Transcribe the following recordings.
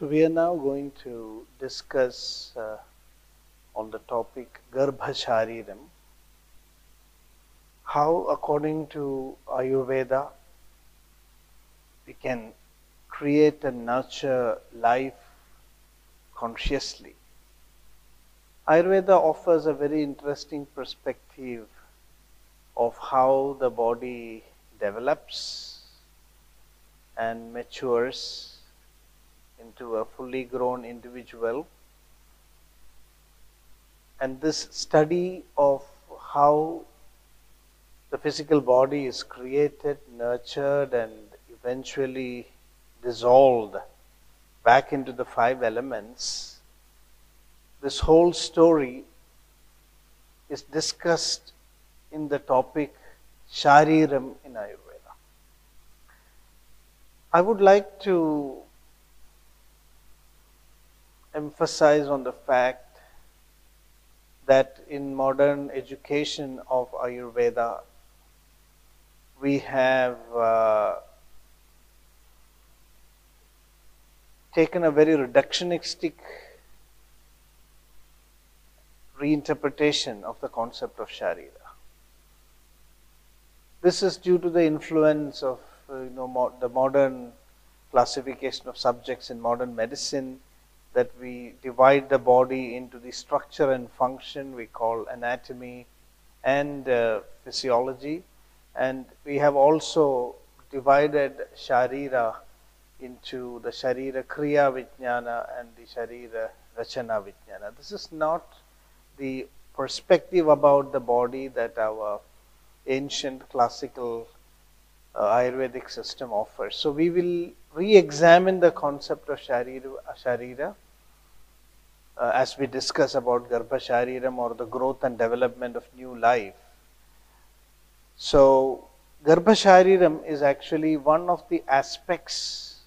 So we are now going to discuss uh, on the topic Garbhashariram. How, according to Ayurveda, we can create and nurture life consciously. Ayurveda offers a very interesting perspective of how the body develops and matures into a fully grown individual. And this study of how the physical body is created, nurtured, and eventually dissolved back into the five elements, this whole story is discussed in the topic Shariram in Ayurveda. I would like to emphasize on the fact that in modern education of Ayurveda, we have uh, taken a very reductionistic reinterpretation of the concept of Sharira. This is due to the influence of uh, you know, mo- the modern classification of subjects in modern medicine that we divide the body into the structure and function we call anatomy and uh, physiology. And we have also divided sharira into the sharira kriya vijnana and the sharira rachana vijnana. This is not the perspective about the body that our ancient classical uh, ayurvedic system offers. So we will re-examine the concept of sharira, sharira uh, as we discuss about Garbha Shariram or the growth and development of new life. So, Garbha Shariram is actually one of the aspects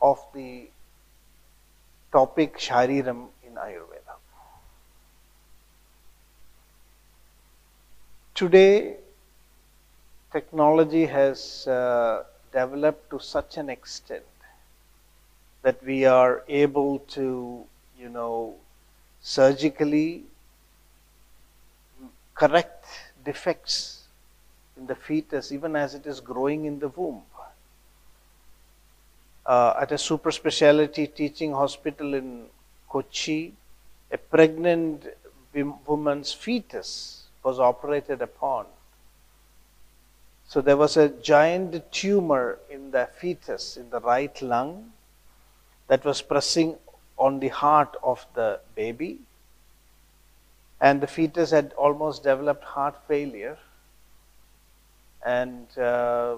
of the topic Shariram in Ayurveda. Today, technology has uh, developed to such an extent that we are able to, you know, surgically correct defects in the fetus even as it is growing in the womb. Uh, at a super specialty teaching hospital in Kochi, a pregnant woman's fetus was operated upon. So there was a giant tumor in the fetus, in the right lung, that was pressing on the heart of the baby. And the fetus had almost developed heart failure. And uh,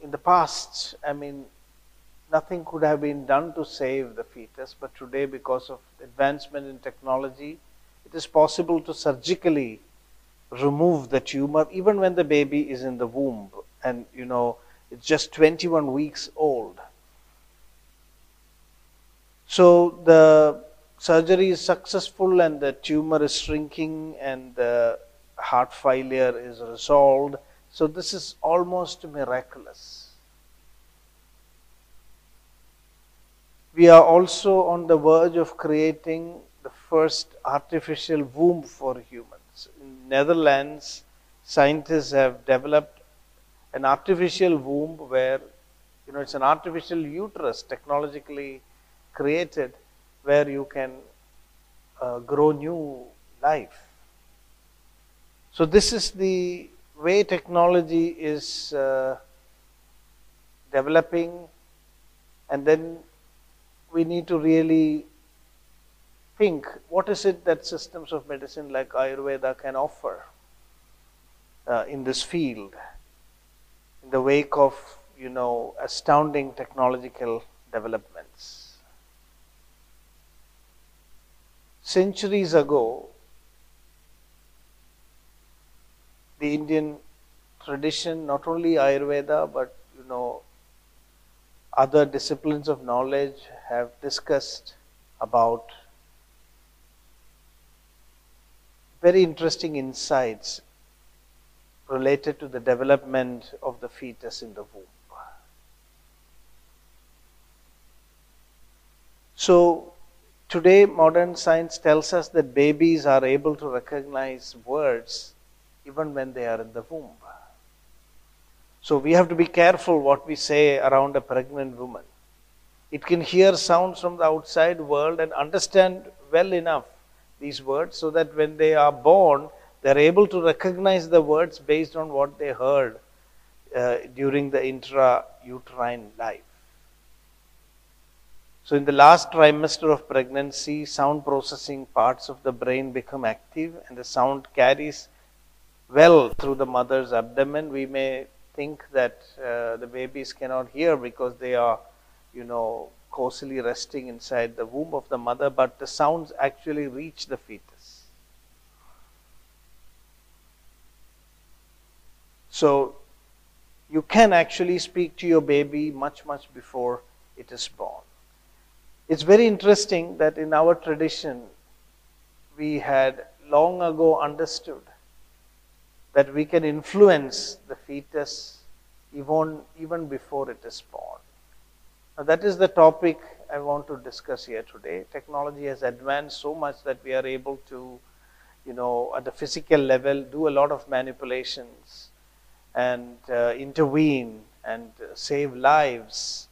in the past, I mean, nothing could have been done to save the fetus, but today, because of advancement in technology, it is possible to surgically remove the tumor even when the baby is in the womb and you know it's just 21 weeks old so the surgery is successful and the tumor is shrinking and the heart failure is resolved so this is almost miraculous we are also on the verge of creating the first artificial womb for humans. In Netherlands, scientists have developed an artificial womb where, you know, it's an artificial uterus technologically created where you can uh, grow new life. So, this is the way technology is uh, developing, and then we need to really think what is it that systems of medicine like Ayurveda can offer uh, in this field in the wake of you know astounding technological developments. Centuries ago, the Indian tradition, not only Ayurveda but you know other disciplines of knowledge have discussed about very interesting insights related to the development of the fetus in the womb. So, today modern science tells us that babies are able to recognize words even when they are in the womb. So, we have to be careful what we say around a pregnant woman. It can hear sounds from the outside world and understand well enough these words so that when they are born, they are able to recognize the words based on what they heard uh, during the intrauterine life. So, in the last trimester of pregnancy, sound processing parts of the brain become active and the sound carries well through the mother's abdomen. We may think that uh, the babies cannot hear because they are, you know, cosily resting inside the womb of the mother, but the sounds actually reach the fetus. So, you can actually speak to your baby much, much before it is born. It's very interesting that in our tradition, we had long ago understood that we can influence the fetus even, even before it is born. Now, that is the topic I want to discuss here today. Technology has advanced so much that we are able to, you know, at the physical level, do a lot of manipulations and uh, intervene and save lives,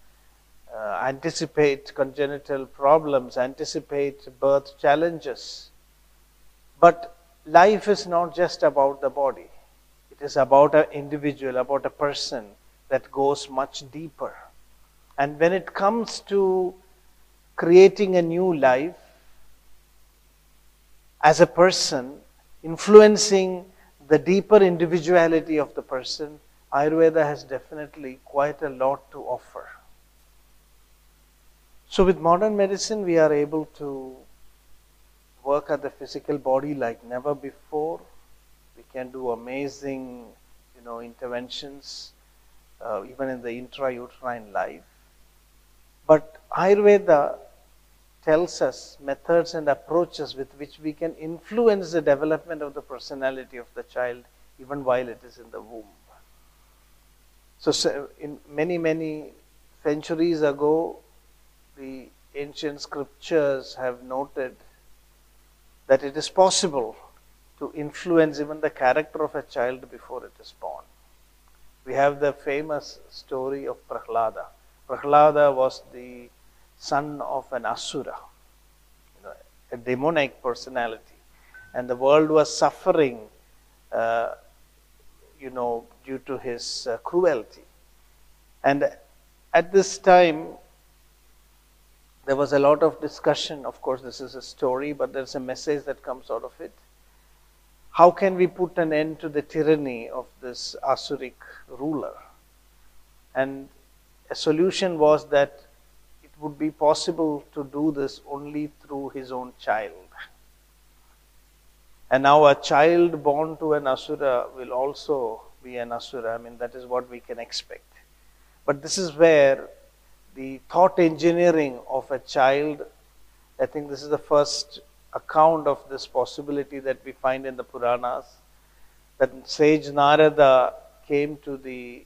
uh, anticipate congenital problems, anticipate birth challenges. But life is not just about the body, it is about an individual, about a person that goes much deeper. And when it comes to creating a new life, as a person, influencing the deeper individuality of the person, Ayurveda has definitely quite a lot to offer. So, with modern medicine, we are able to work at the physical body like never before. We can do amazing, you know, interventions, uh, even in the intrauterine life. But Ayurveda tells us methods and approaches with which we can influence the development of the personality of the child even while it is in the womb. So, in many, many centuries ago, the ancient scriptures have noted that it is possible to influence even the character of a child before it is born. We have the famous story of Prahlada. Prahlada was the son of an asura, you know, a demonic personality, and the world was suffering, uh, you know, due to his uh, cruelty. And at this time, there was a lot of discussion. Of course, this is a story, but there's a message that comes out of it. How can we put an end to the tyranny of this Asuric ruler? And a solution was that it would be possible to do this only through his own child. And now a child born to an Asura will also be an Asura. I mean, that is what we can expect. But this is where the thought engineering of a child, I think this is the first account of this possibility that we find in the Puranas. That sage Narada came to the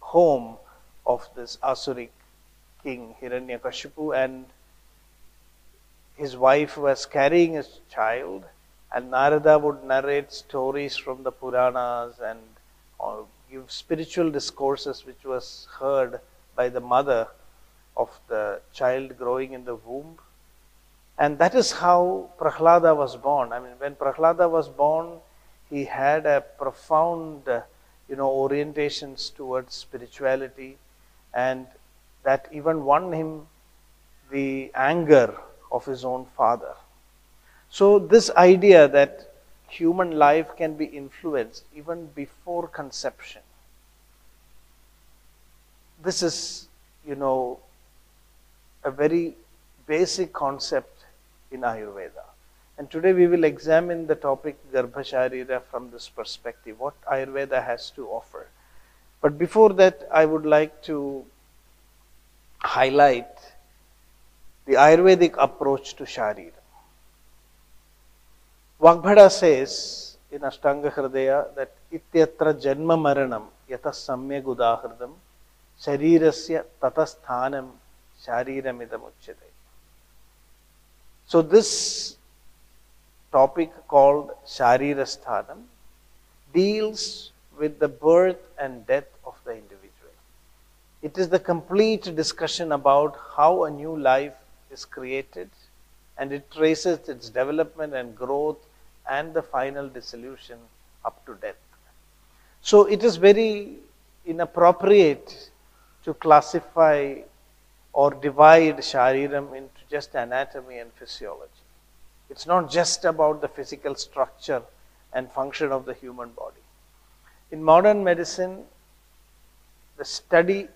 home of this Asuric king Hiranyakashipu and his wife was carrying his child and Narada would narrate stories from the Puranas and uh, give spiritual discourses which was heard by the mother of the child growing in the womb. And that is how Prahlada was born. I mean, when Prahlada was born, he had a profound, uh, you know, orientations towards spirituality, and that even won him the anger of his own father. So, this idea that human life can be influenced even before conception this is, you know, a very basic concept in Ayurveda. And today we will examine the topic Garbhasharira from this perspective, what Ayurveda has to offer. But before that, I would like to highlight the Ayurvedic approach to Sharira. Vagbhata says in Ashtanga Hridaya that Ityatra Janma Maranam Yata Samyag ശരീരസ്യ തതസ്ഥാനം ശാരീരമിതമുച്യത so this topic called Sharirasthanam deals with the birth and death of the individual. It is the complete discussion about how a new life is created and it traces its development and growth and the final dissolution up to death. So it is very inappropriate to classify or divide Shariram into just anatomy and physiology. It's not just about the physical structure and function of the human body. In modern medicine, the study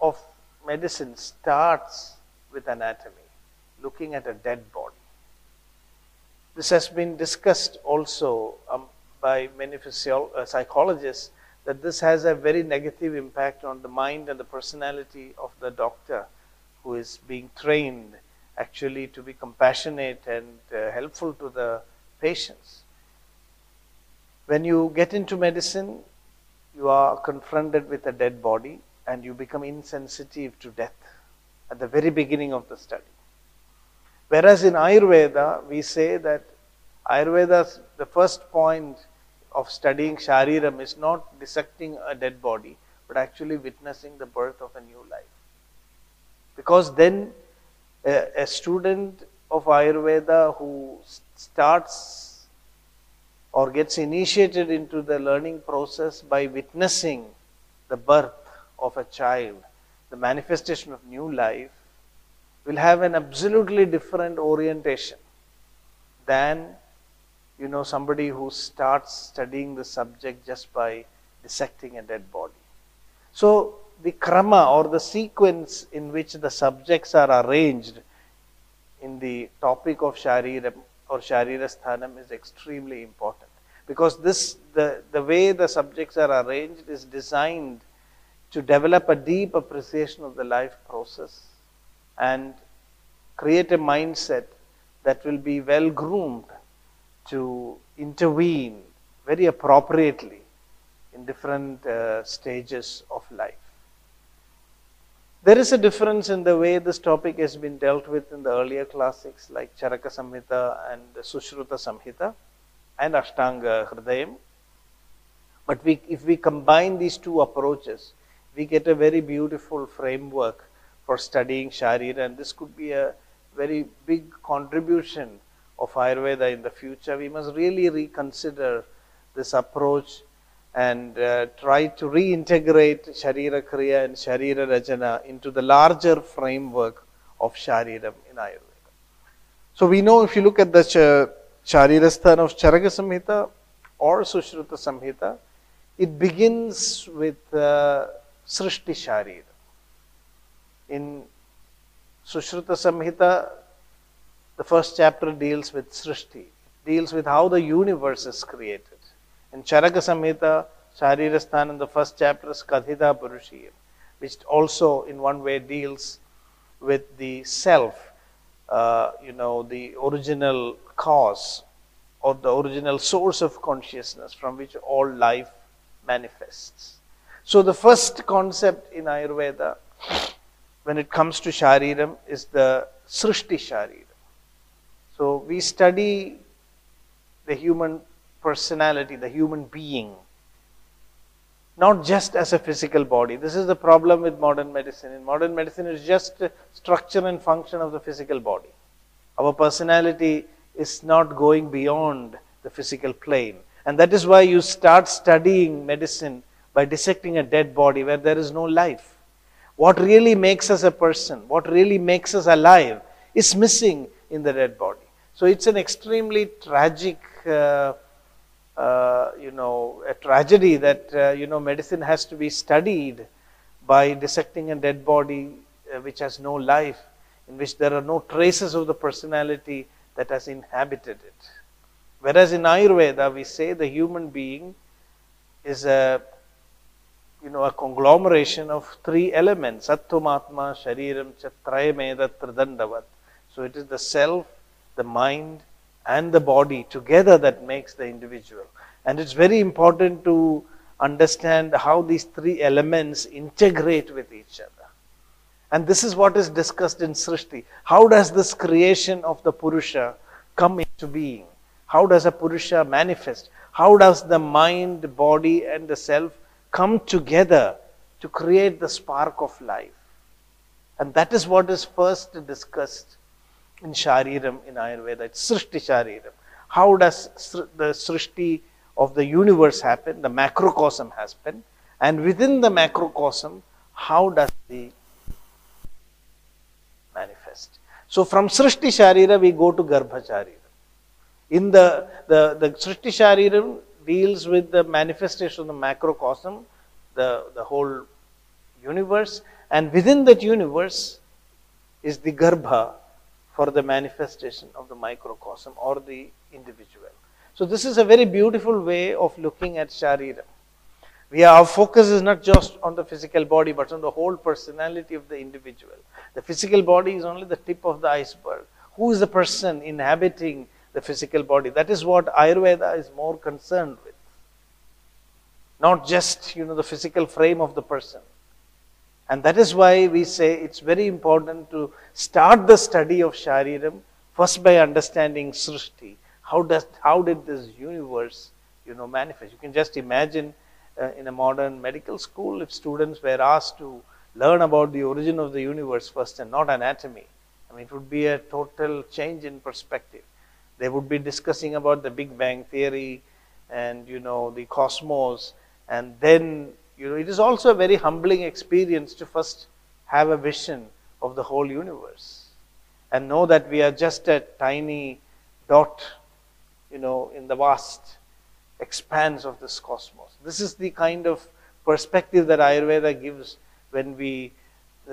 of medicine starts with anatomy, looking at a dead body. This has been discussed also um, by many physio- uh, psychologists that this has a very negative impact on the mind and the personality of the doctor who is being trained actually to be compassionate and uh, helpful to the patients. When you get into medicine, you are confronted with a dead body and you become insensitive to death at the very beginning of the study. Whereas in Ayurveda, we say that Ayurveda, the first point of studying Shariram is not dissecting a dead body, but actually witnessing the birth of a new life. Because then a, a student of Ayurveda who starts or gets initiated into the learning process by witnessing the birth of a child, the manifestation of new life, will have an absolutely different orientation than you know somebody who starts studying the subject just by dissecting a dead body. So the krama or the sequence in which the subjects are arranged in the topic of Shariram or Sharirasthanam is extremely important because this the, the way the subjects are arranged is designed to develop a deep appreciation of the life process and create a mindset that will be well groomed to intervene very appropriately in different uh, stages of life. There is a difference in the way this topic has been dealt with in the earlier classics like Charaka Samhita and Sushruta Samhita and Ashtanga Hridayam. But we, if we combine these two approaches, we get a very beautiful framework for studying Sharira, and this could be a very big contribution of Ayurveda in the future. We must really reconsider this approach and uh, try to reintegrate Sharira Kriya and Sharira Rachana into the larger framework of Shariram in Ayurveda. So we know if you look at the Ch- Sharirasthan of Charaka Samhita or Sushruta Samhita, it begins with uh, Srishti Sharira. In Sushruta Samhita, the first chapter deals with Srishti, deals with how the universe is created. In Charaka Samhita, Sharirasthan in the first chapter is Katidha Purushiyam, which also in one way deals with the self, uh, you know, the original cause or the original source of consciousness from which all life manifests. So the first concept in Ayurveda when it comes to Shariram is the Srishti Shariram. So we study the human personality, the human being, not just as a physical body. This is the problem with modern medicine. In modern medicine, it's just structure and function of the physical body. Our personality is not going beyond the physical plane. And that is why you start studying medicine by dissecting a dead body where there is no life. What really makes us a person, what really makes us alive, is missing in the dead body. So it's an extremely tragic, uh, uh, you know, a tragedy that, uh, you know, medicine has to be studied by dissecting a dead body uh, which has no life, in which there are no traces of the personality that has inhabited it. Whereas in Ayurveda, we say the human being is a you know, a conglomeration of three elements Sattvamatma, Shariram, Chatrayameda, Tridandavat. So it is the self, the mind, and the body together that makes the individual. And it's very important to understand how these three elements integrate with each other. And this is what is discussed in Srishti. How does this creation of the Purusha come into being? How does a Purusha manifest? How does the mind, body, and the self come together to create the spark of life? And that is what is first discussed in Shariram in Ayurveda. It's Srishti Shariram. How does the Srishti of the universe happen? The macrocosm happen. And within the macrocosm, how does the manifest? So from Srishti Sharira, we go to Garbha Sharira. In the, the, the Srishti Sharira deals with the manifestation of the macrocosm, the, the whole universe, and within that universe is the Garbha for the manifestation of the microcosm or the individual. So this is a very beautiful way of looking at Sharira. We are, our focus is not just on the physical body, but on the whole personality of the individual. The physical body is only the tip of the iceberg. Who is the person inhabiting the physical body? That is what Ayurveda is more concerned with. Not just you know the physical frame of the person. And that is why we say it's very important to start the study of Shariram first by understanding Srishti. How, does, how did this universe you know, manifest? You can just imagine uh, in a modern medical school if students were asked to learn about the origin of the universe first and not anatomy. I mean, it would be a total change in perspective. They would be discussing about the Big Bang theory and, you know, the cosmos and then you know, it is also a very humbling experience to first have a vision of the whole universe and know that we are just a tiny dot, you know, in the vast expanse of this cosmos. This is the kind of perspective that Ayurveda gives when we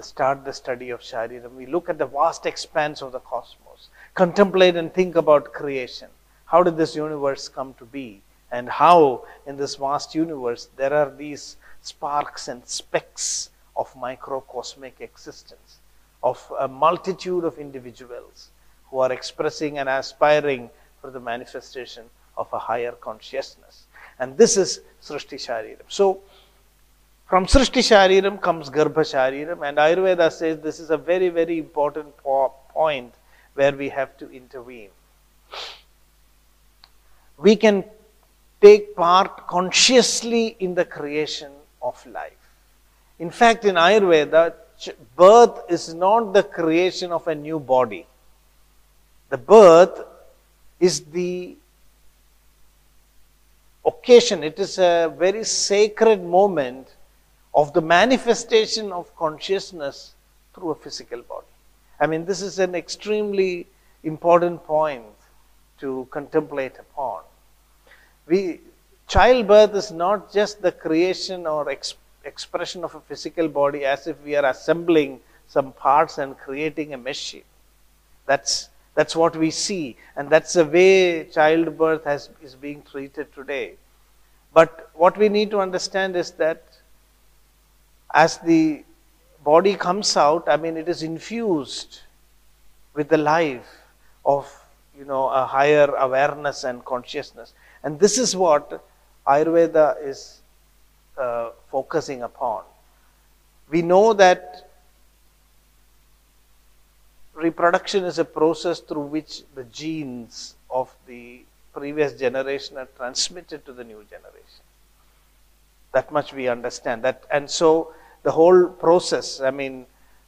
start the study of Shariram. We look at the vast expanse of the cosmos, contemplate and think about creation. How did this universe come to be? And how, in this vast universe, there are these sparks and specks of microcosmic existence, of a multitude of individuals who are expressing and aspiring for the manifestation of a higher consciousness. And this is Srishti Shariram. So, from Srishti Shariram comes Garbha Shariram, and Ayurveda says this is a very, very important po- point where we have to intervene. We can take part consciously in the creation of life. In fact, in Ayurveda, birth is not the creation of a new body. The birth is the occasion, it is a very sacred moment of the manifestation of consciousness through a physical body. I mean, this is an extremely important point to contemplate upon. We, childbirth is not just the creation or ex- expression of a physical body as if we are assembling some parts and creating a machine. That's, that's what we see, and that's the way childbirth has, is being treated today. But what we need to understand is that as the body comes out, I mean, it is infused with the life of you know a higher awareness and consciousness, and this is what Ayurveda is uh, focusing upon. We know that reproduction is a process through which the genes of the previous generation are transmitted to the new generation. That much we understand. That and so the whole process. I mean,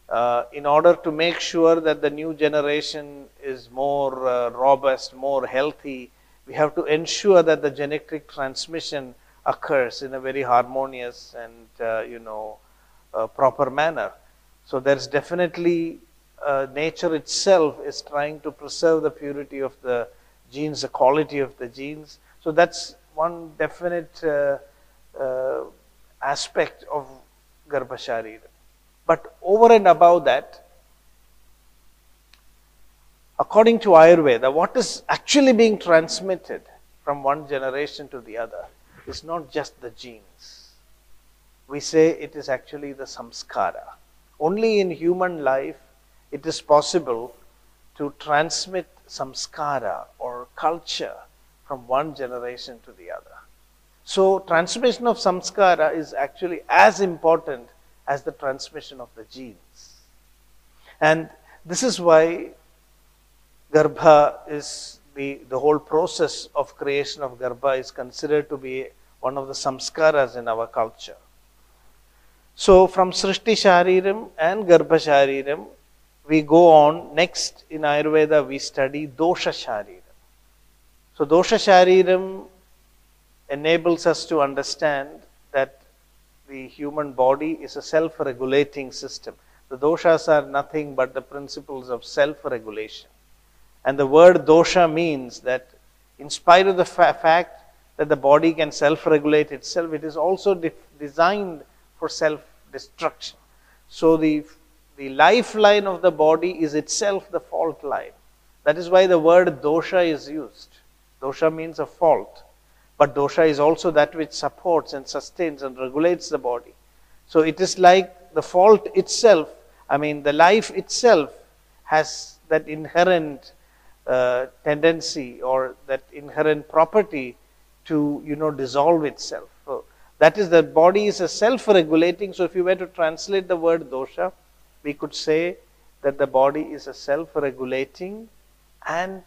uh, in order to make sure that the new generation is more uh, robust, more healthy, we have to ensure that the genetic transmission occurs in a very harmonious and uh, you know uh, proper manner. So there's definitely uh, nature itself is trying to preserve the purity of the genes, the quality of the genes. So that's one definite uh, uh, aspect of Garbhasharira. But over and above that, according to Ayurveda, what is actually being transmitted from one generation to the other is not just the genes. We say it is actually the samskara. Only in human life it is possible to transmit samskara or culture from one generation to the other. So, transmission of samskara is actually as important as the transmission of the genes. And this is why Garbha is the, the whole process of creation of Garbha is considered to be one of the samskaras in our culture. So from Srishti Shariram and Garbha Shariram, we go on. Next in Ayurveda, we study Dosha Shariram. So Dosha Shariram enables us to understand that the human body is a self regulating system. The doshas are nothing but the principles of self regulation. And the word dosha means that, in spite of the fa- fact that the body can self regulate itself, it is also de- designed for self destruction. So, the, the lifeline of the body is itself the fault line. That is why the word dosha is used. Dosha means a fault. But dosha is also that which supports and sustains and regulates the body. So it is like the fault itself, I mean, the life itself has that inherent uh, tendency or that inherent property to, you know, dissolve itself. So that is, the body is a self regulating. So if you were to translate the word dosha, we could say that the body is a self regulating and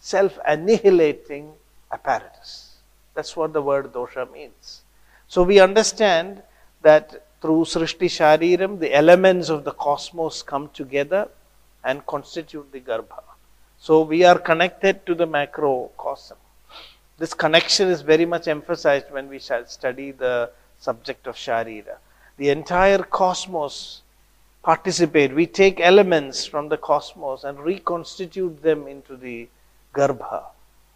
self annihilating apparatus. That's what the word dosha means. So we understand that through Srishti Shariram, the elements of the cosmos come together and constitute the Garbha. So we are connected to the macrocosm. This connection is very much emphasized when we study the subject of Sharira. The entire cosmos participate. We take elements from the cosmos and reconstitute them into the Garbha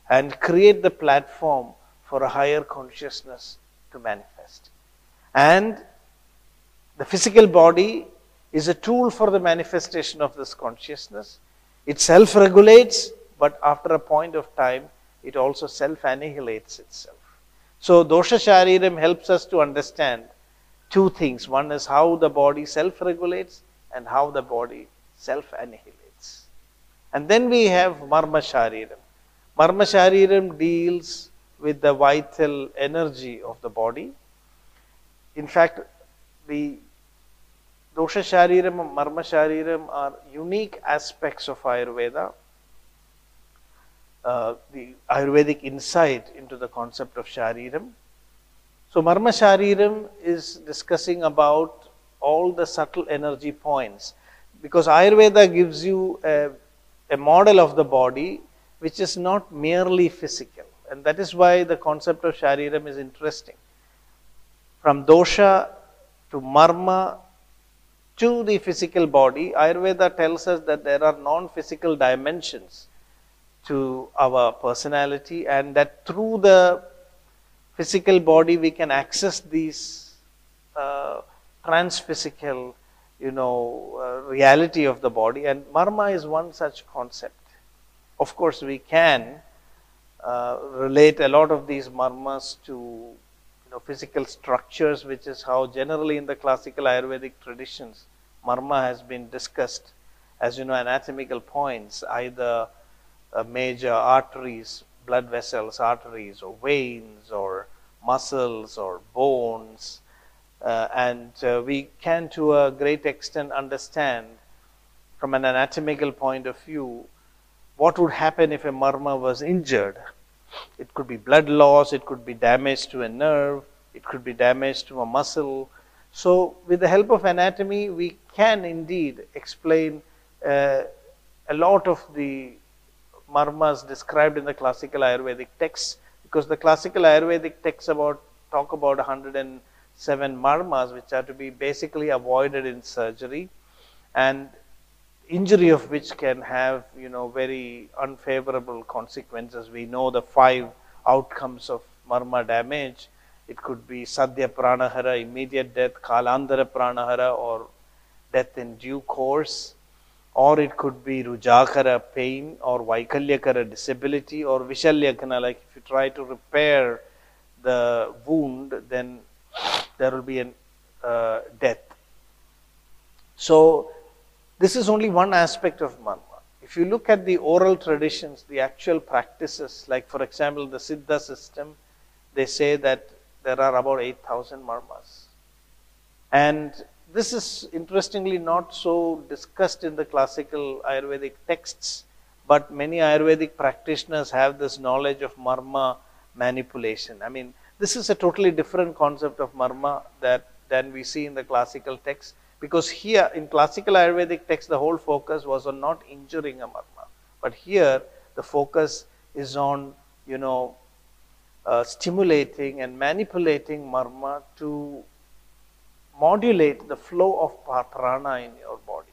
and create the platform for a higher consciousness to manifest. And the physical body is a tool for the manifestation of this consciousness. It self regulates, but after a point of time, it also self annihilates itself. So, dosha shariram helps us to understand two things. One is how the body self regulates and how the body self annihilates. And then we have marma shariram. Marma shariram deals with the vital energy of the body. In fact, the dosha shariram and marma shariram are unique aspects of Ayurveda. Uh, the Ayurvedic insight into the concept of shariram. So, marma shariram is discussing about all the subtle energy points because Ayurveda gives you a, a model of the body which is not merely physical. And that is why the concept of Shariram is interesting. From dosha to marma to the physical body, Ayurveda tells us that there are non physical dimensions to our personality, and that through the physical body we can access these uh, trans-physical, you know, uh, reality of the body. And marma is one such concept. Of course, we can uh, relate a lot of these marmas to you know, physical structures, which is how generally in the classical Ayurvedic traditions, marma has been discussed as you know anatomical points, either uh, major arteries, blood vessels, arteries, or veins, or muscles, or bones. Uh, and uh, we can, to a great extent, understand from an anatomical point of view what would happen if a marma was injured. It could be blood loss, it could be damage to a nerve, it could be damage to a muscle. So, with the help of anatomy, we can indeed explain uh, a lot of the marmas described in the classical Ayurvedic texts, because the classical Ayurvedic texts about talk about 107 marmas, which are to be basically avoided in surgery, and injury of which can have you know very unfavorable consequences. We know the five outcomes of marma damage. It could be sadhya pranahara, immediate death, kalantara pranahara, or death in due course, or it could be rujakara pain, or vaikalyakara disability, or vishalyaghna. Like if you try to repair the wound, then there will be a uh, death. So this is only one aspect of marma. If you look at the oral traditions, the actual practices, like for example the Siddha system, they say that there are about 8,000 marmas. And this is interestingly not so discussed in the classical Ayurvedic texts, but many Ayurvedic practitioners have this knowledge of marma manipulation. I mean, this is a totally different concept of marma that than we see in the classical text because here in classical Ayurvedic text the whole focus was on not injuring a marma, but here the focus is on you know uh, stimulating and manipulating marma to modulate the flow of prana in your body.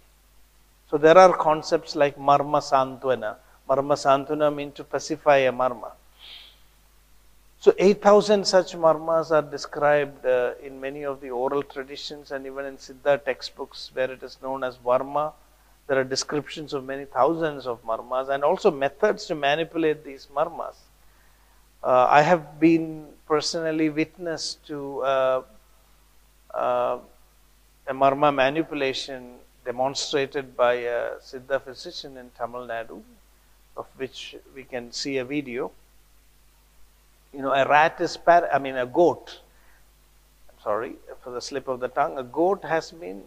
So there are concepts like marma santwana. Marma means to pacify a marma. So 8,000 such marmas are described uh, in many of the oral traditions and even in Siddha textbooks where it is known as varma. There are descriptions of many thousands of marmas and also methods to manipulate these marmas. Uh, I have been personally witness to uh, uh, a marma manipulation demonstrated by a Siddha physician in Tamil Nadu, of which we can see a video. You know, a rat is, par- I mean, a goat, I'm sorry for the slip of the tongue, a goat has been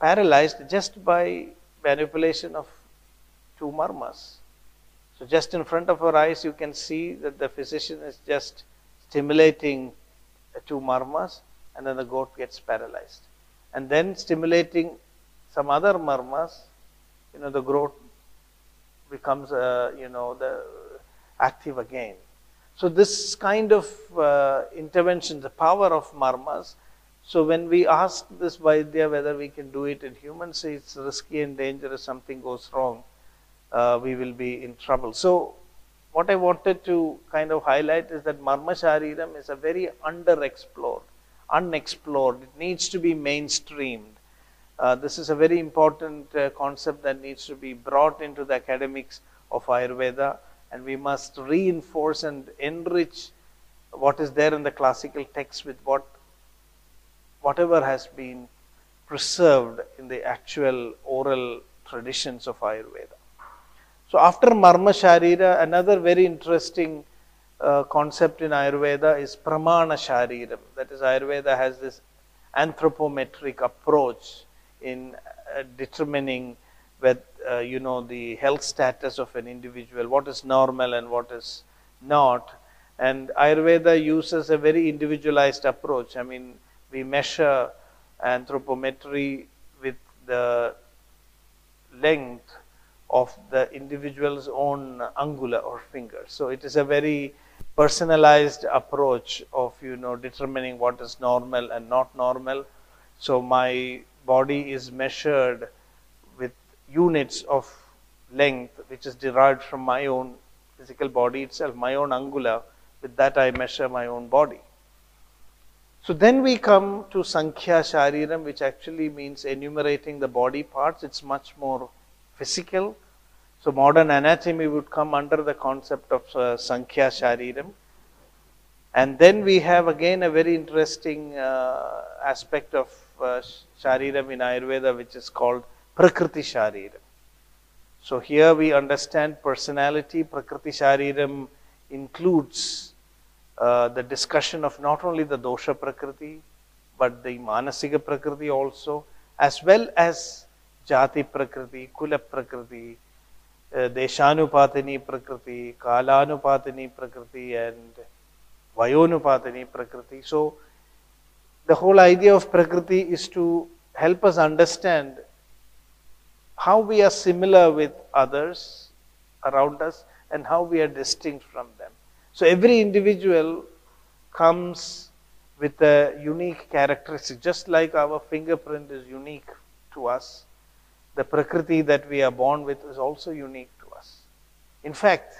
paralyzed just by manipulation of two marmas. So, just in front of our eyes, you can see that the physician is just stimulating two marmas and then the goat gets paralyzed. And then stimulating some other marmas, you know, the goat becomes, uh, you know, the active again. So this kind of uh, intervention, the power of marmas. So when we ask this Vaidya whether we can do it in humans, it's risky and dangerous, something goes wrong, uh, we will be in trouble. So what I wanted to kind of highlight is that Marma Shariram is a very underexplored unexplored. It needs to be mainstreamed. Uh, this is a very important uh, concept that needs to be brought into the academics of Ayurveda, and we must reinforce and enrich what is there in the classical text with what whatever has been preserved in the actual oral traditions of Ayurveda. So after Marma Sharira, another very interesting uh, concept in Ayurveda is pramana shariram. That is, Ayurveda has this anthropometric approach in uh, determining with uh, you know the health status of an individual, what is normal and what is not. And Ayurveda uses a very individualized approach. I mean, we measure anthropometry with the length of the individual's own angula or finger. So it is a very personalized approach of you know determining what is normal and not normal so my body is measured units of length which is derived from my own physical body itself my own angula with that i measure my own body. So then we come to sankhya shariram which actually means enumerating the body parts. It's much more physical. So modern anatomy would come under the concept of uh, Sankhya Shariram. And then we have again a very interesting uh, aspect of uh, Shariram in Ayurveda which is called Prakriti Shariram. So here we understand personality. Prakriti Shariram includes uh, the discussion of not only the dosha Prakriti but the Manasika Prakriti also as well as Jati Prakriti, Kula Prakriti, Deshanupatini Prakriti, Kalanupatini Prakriti, and Vayonupatini Prakriti. So, the whole idea of Prakriti is to help us understand how we are similar with others around us and how we are distinct from them. So, every individual comes with a unique characteristic, just like our fingerprint is unique to us the Prakriti that we are born with is also unique to us. In fact,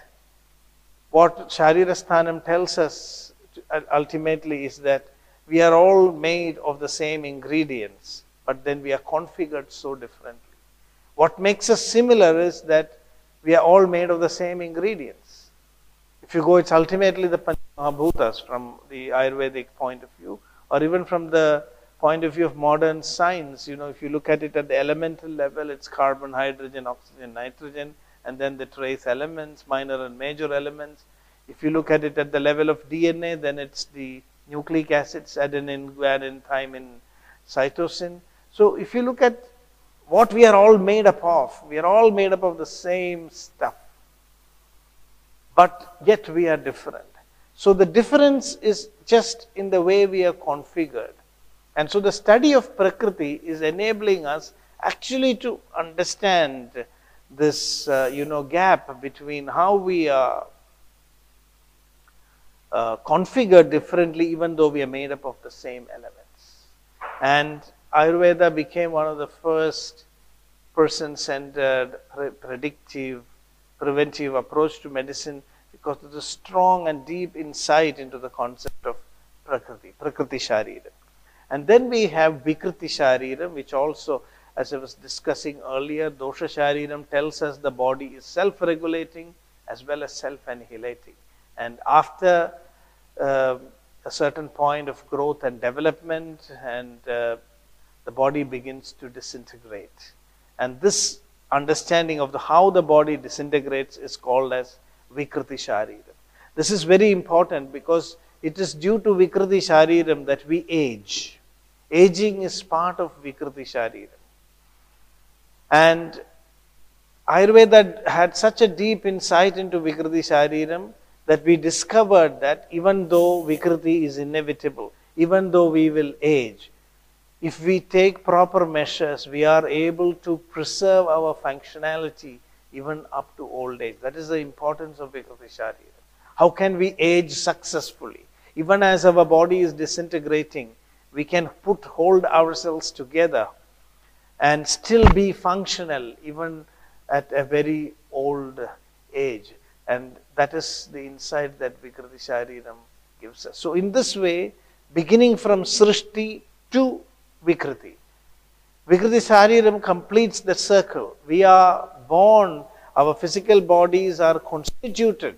what Sharirasthanam tells us uh, ultimately is that we are all made of the same ingredients, but then we are configured so differently. What makes us similar is that we are all made of the same ingredients. If you go, it's ultimately the Panchamahabhutas from the Ayurvedic point of view, or even from the point of view of modern science, you know, if you look at it at the elemental level, it's carbon, hydrogen, oxygen, nitrogen, and then the trace elements, minor and major elements. If you look at it at the level of DNA, then it's the nucleic acids, adenine, guanine, thymine, cytosine. So if you look at what we are all made up of, we are all made up of the same stuff. But yet we are different. So the difference is just in the way we are configured. And so the study of Prakriti is enabling us actually to understand this uh, you know gap between how we are uh, configured differently even though we are made up of the same elements and ayurveda became one of the first person centered predictive preventive approach to medicine because of the strong and deep insight into the concept of prakriti prakriti sharira and then we have vikriti sharira which also as I was discussing earlier, dosha shariram tells us the body is self-regulating as well as self-annihilating. And after uh, a certain point of growth and development, and uh, the body begins to disintegrate. And this understanding of the, how the body disintegrates is called as Vikriti Shariram. This is very important because it is due to Vikriti Shariram that we age. Aging is part of Vikriti Shariram. And Ayurveda had such a deep insight into Vikriti Shariram that we discovered that even though Vikriti is inevitable, even though we will age, if we take proper measures, we are able to preserve our functionality even up to old age. That is the importance of Vikriti Shariram. How can we age successfully? Even as our body is disintegrating, we can put hold ourselves together and still be functional even at a very old age. And that is the insight that Vikriti Shariram gives us. So, in this way, beginning from Srishti to Vikriti, Vikriti Shariram completes the circle. We are born, our physical bodies are constituted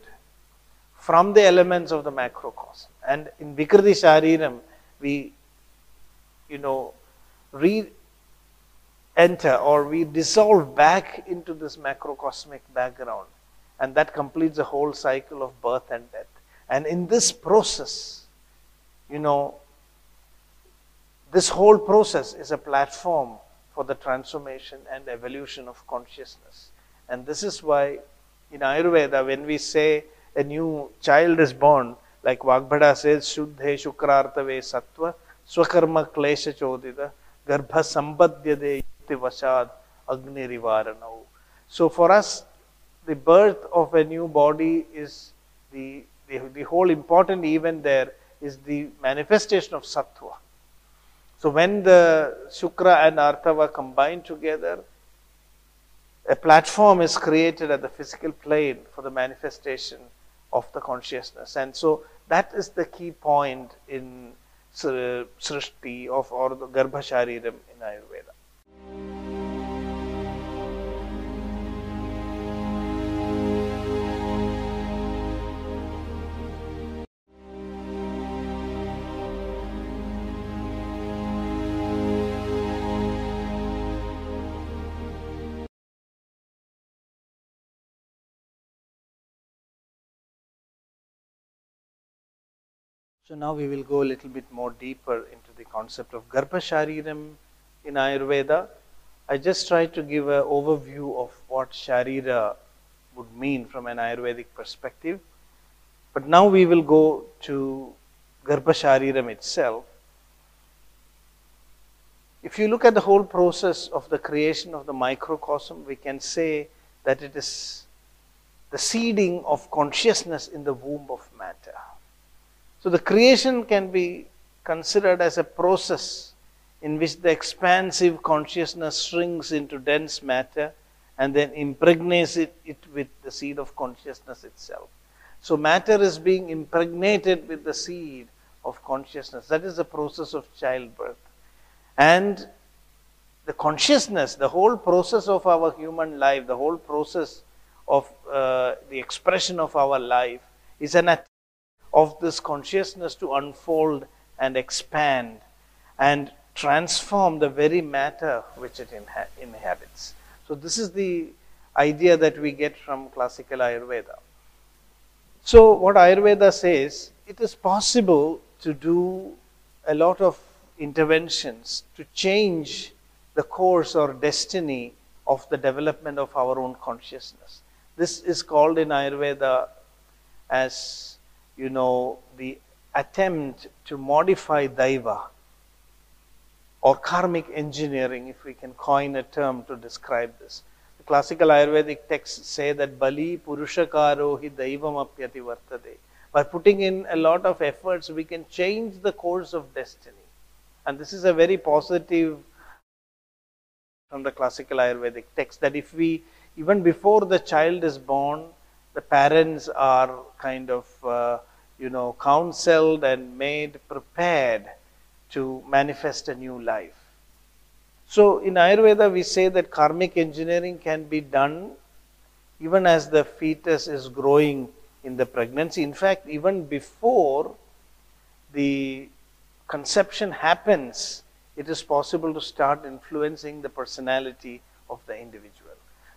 from the elements of the macrocosm. And in Vikriti Shariram, we, you know, re enter or we dissolve back into this macrocosmic background. And that completes the whole cycle of birth and death. And in this process, you know, this whole process is a platform for the transformation and evolution of consciousness. And this is why in Ayurveda, when we say a new child is born, like Vagbhata says, Shuddhe Shukrartave Sattva, Swakarma Klesha Chodita, Garbha Sambhadyade Vashad Agni Rivaranav. So for us, the birth of a new body is the, the, the whole important event there is the manifestation of Sattva. So when the Shukra and Artava combine together, a platform is created at the physical plane for the manifestation of the consciousness. And so that is the key point in Srishti of or the Garbhashariram in Ayurveda. So now we will go a little bit more deeper into the concept of Garbha Shariram in Ayurveda. I just try to give an overview of what Sharira would mean from an Ayurvedic perspective. But now we will go to Garbha Shariram itself. If you look at the whole process of the creation of the microcosm, we can say that it is the seeding of consciousness in the womb of matter. So the creation can be considered as a process in which the expansive consciousness shrinks into dense matter and then impregnates it, it, with the seed of consciousness itself. So matter is being impregnated with the seed of consciousness. That is the process of childbirth. And the consciousness, the whole process of our human life, the whole process of uh, the expression of our life is an of this consciousness to unfold and expand and transform the very matter which it inha- inhabits. So, this is the idea that we get from classical Ayurveda. So, what Ayurveda says, it is possible to do a lot of interventions to change the course or destiny of the development of our own consciousness. This is called in Ayurveda as, you know, the attempt to modify daiva or karmic engineering, if we can coin a term to describe this. The classical Ayurvedic texts say that Bali Purushakaro hi daivam apyati. By putting in a lot of efforts, we can change the course of destiny. And this is a very positive from the classical Ayurvedic text that if we, even before the child is born, the parents are kind of, uh, you know, counseled and made prepared to manifest a new life. So in Ayurveda, we say that karmic engineering can be done even as the fetus is growing in the pregnancy. In fact, even before the conception happens, it is possible to start influencing the personality of the individual.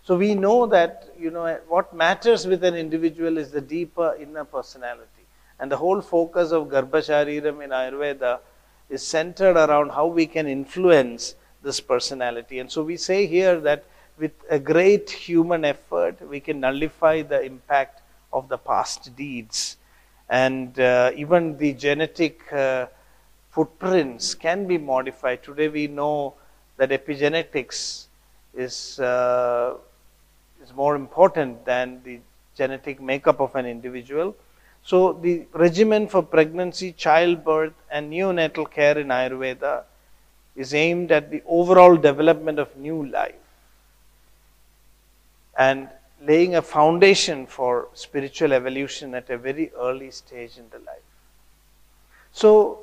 So we know that you know what matters with an individual is the deeper inner personality. And the whole focus of Garbhashariram in Ayurveda is centered around how we can influence this personality. And so we say here that with a great human effort, we can nullify the impact of the past deeds. And uh, even the genetic uh, footprints can be modified. Today we know that epigenetics is, uh, is more important than the genetic makeup of an individual. So the regimen for pregnancy, childbirth and neonatal care in Ayurveda is aimed at the overall development of new life and laying a foundation for spiritual evolution at a very early stage in the life. So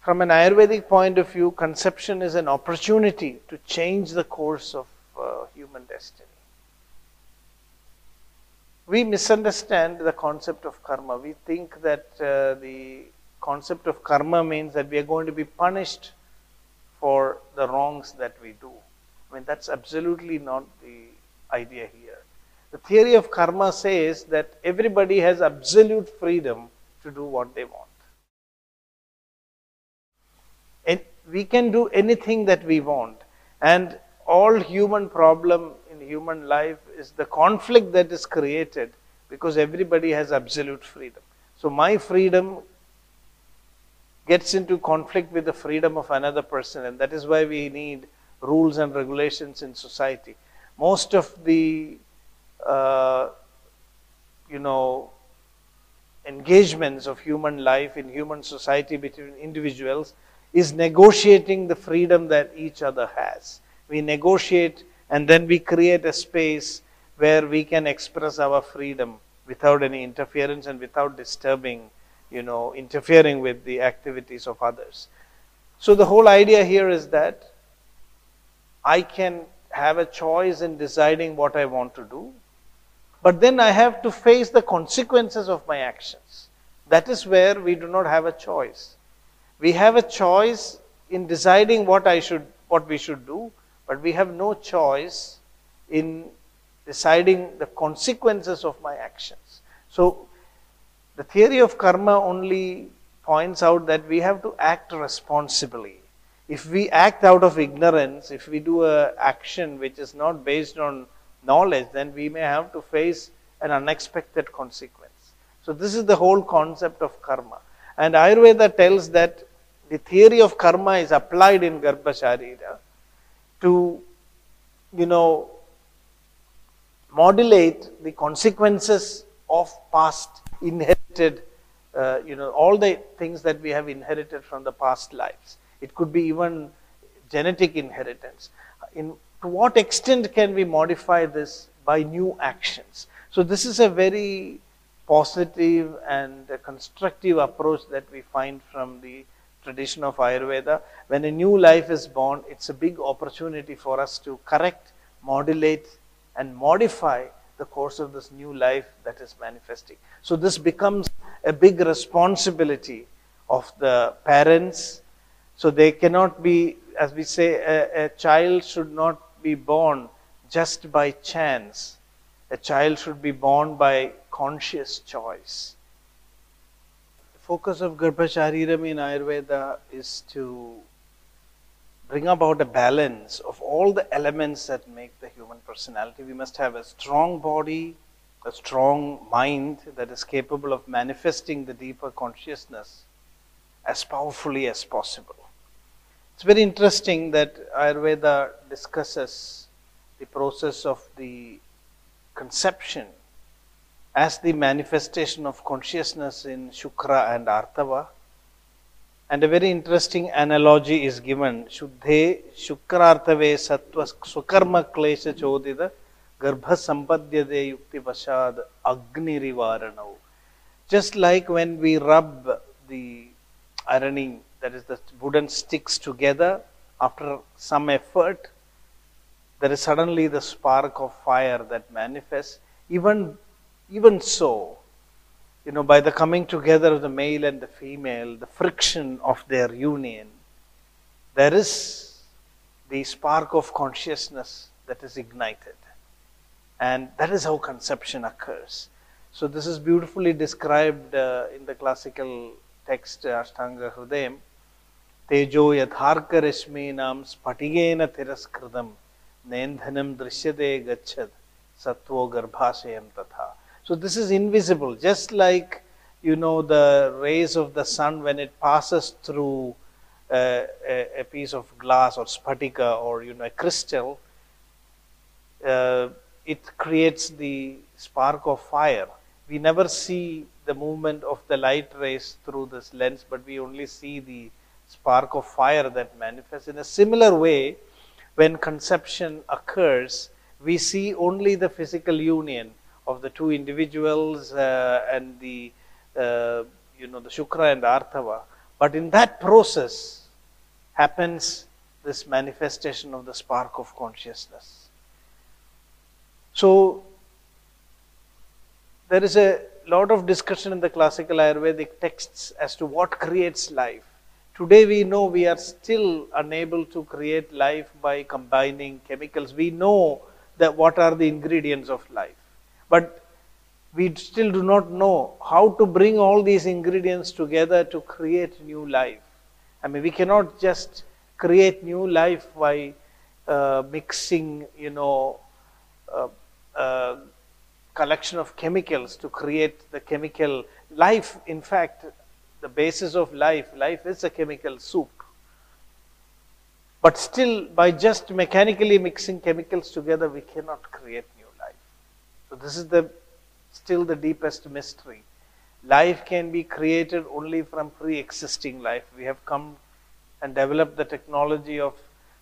from an Ayurvedic point of view, conception is an opportunity to change the course of uh, human destiny we misunderstand the concept of karma. We think that uh, the concept of karma means that we are going to be punished for the wrongs that we do. I mean, that's absolutely not the idea here. The theory of karma says that everybody has absolute freedom to do what they want. And we can do anything that we want. And all human problem in human life is the conflict that is created because everybody has absolute freedom. So my freedom gets into conflict with the freedom of another person, and that is why we need rules and regulations in society. Most of the, uh, you know, engagements of human life in human society between individuals is negotiating the freedom that each other has. We negotiate and then we create a space where we can express our freedom without any interference and without disturbing, you know, interfering with the activities of others. So the whole idea here is that I can have a choice in deciding what I want to do, but then I have to face the consequences of my actions. That is where we do not have a choice. We have a choice in deciding what I should what we should do, but we have no choice in deciding the consequences of my actions. So, the theory of karma only points out that we have to act responsibly. If we act out of ignorance, if we do an action which is not based on knowledge, then we may have to face an unexpected consequence. So, this is the whole concept of karma. And Ayurveda tells that the theory of karma is applied in Garbhasharira to, you know, modulate the consequences of past inherited, uh, you know, all the things that we have inherited from the past lives. It could be even genetic inheritance. In to what extent can we modify this by new actions? So this is a very positive and constructive approach that we find from the tradition of Ayurveda, when a new life is born, it's a big opportunity for us to correct, modulate, and modify the course of this new life that is manifesting. So, this becomes a big responsibility of the parents. So, they cannot be, as we say, a, a child should not be born just by chance. A child should be born by conscious choice The focus of Garbhashariram in Ayurveda is to bring about a balance of all the elements that make the human personality. We must have a strong body, a strong mind that is capable of manifesting the deeper consciousness as powerfully as possible. It's very interesting that Ayurveda discusses the process of the conception as the manifestation of consciousness in Shukra and Artava and a very interesting analogy is given. Shuddhe Shukrartave Sattva Swakarma Klesha Chodita Garbha Sampadhyade Yukti Vashad Agni Rivaranau. Just like when we rub the arani, that is the wooden sticks together, after some effort, there is suddenly the spark of fire that manifests. Even, even so, you know, by the coming together of the male and the female, the friction of their union, there is the spark of consciousness that is ignited. And that is how conception occurs. So, this is beautifully described uh, in the classical text Ashtanga Hridayam: Tejo yatharka rashminam spatigena tiraskritam nendhanam drishyate gachad sattvo garbhasayam tatha so this is invisible, just like you know the rays of the sun when it passes through uh, a, a, piece of glass or spatika or you know a crystal. Uh, it creates the spark of fire. We never see the movement of the light rays through this lens, but we only see the spark of fire that manifests. In a similar way, when conception occurs, we see only the physical union of the two individuals uh, and the uh, you know the Shukra and the Artava. But in that process happens this manifestation of the spark of consciousness. So there is a lot of discussion in the classical Ayurvedic texts as to what creates life. Today we know we are still unable to create life by combining chemicals. We know that what are the ingredients of life. But we still do not know how to bring all these ingredients together to create new life. I mean, we cannot just create new life by uh, mixing, you know, uh, uh, collection of chemicals to create the chemical life. In fact, the basis of life, life is a chemical soup. But still, by just mechanically mixing chemicals together, we cannot create so this is the still the deepest mystery. Life can be created only from pre-existing life. We have come and developed the technology of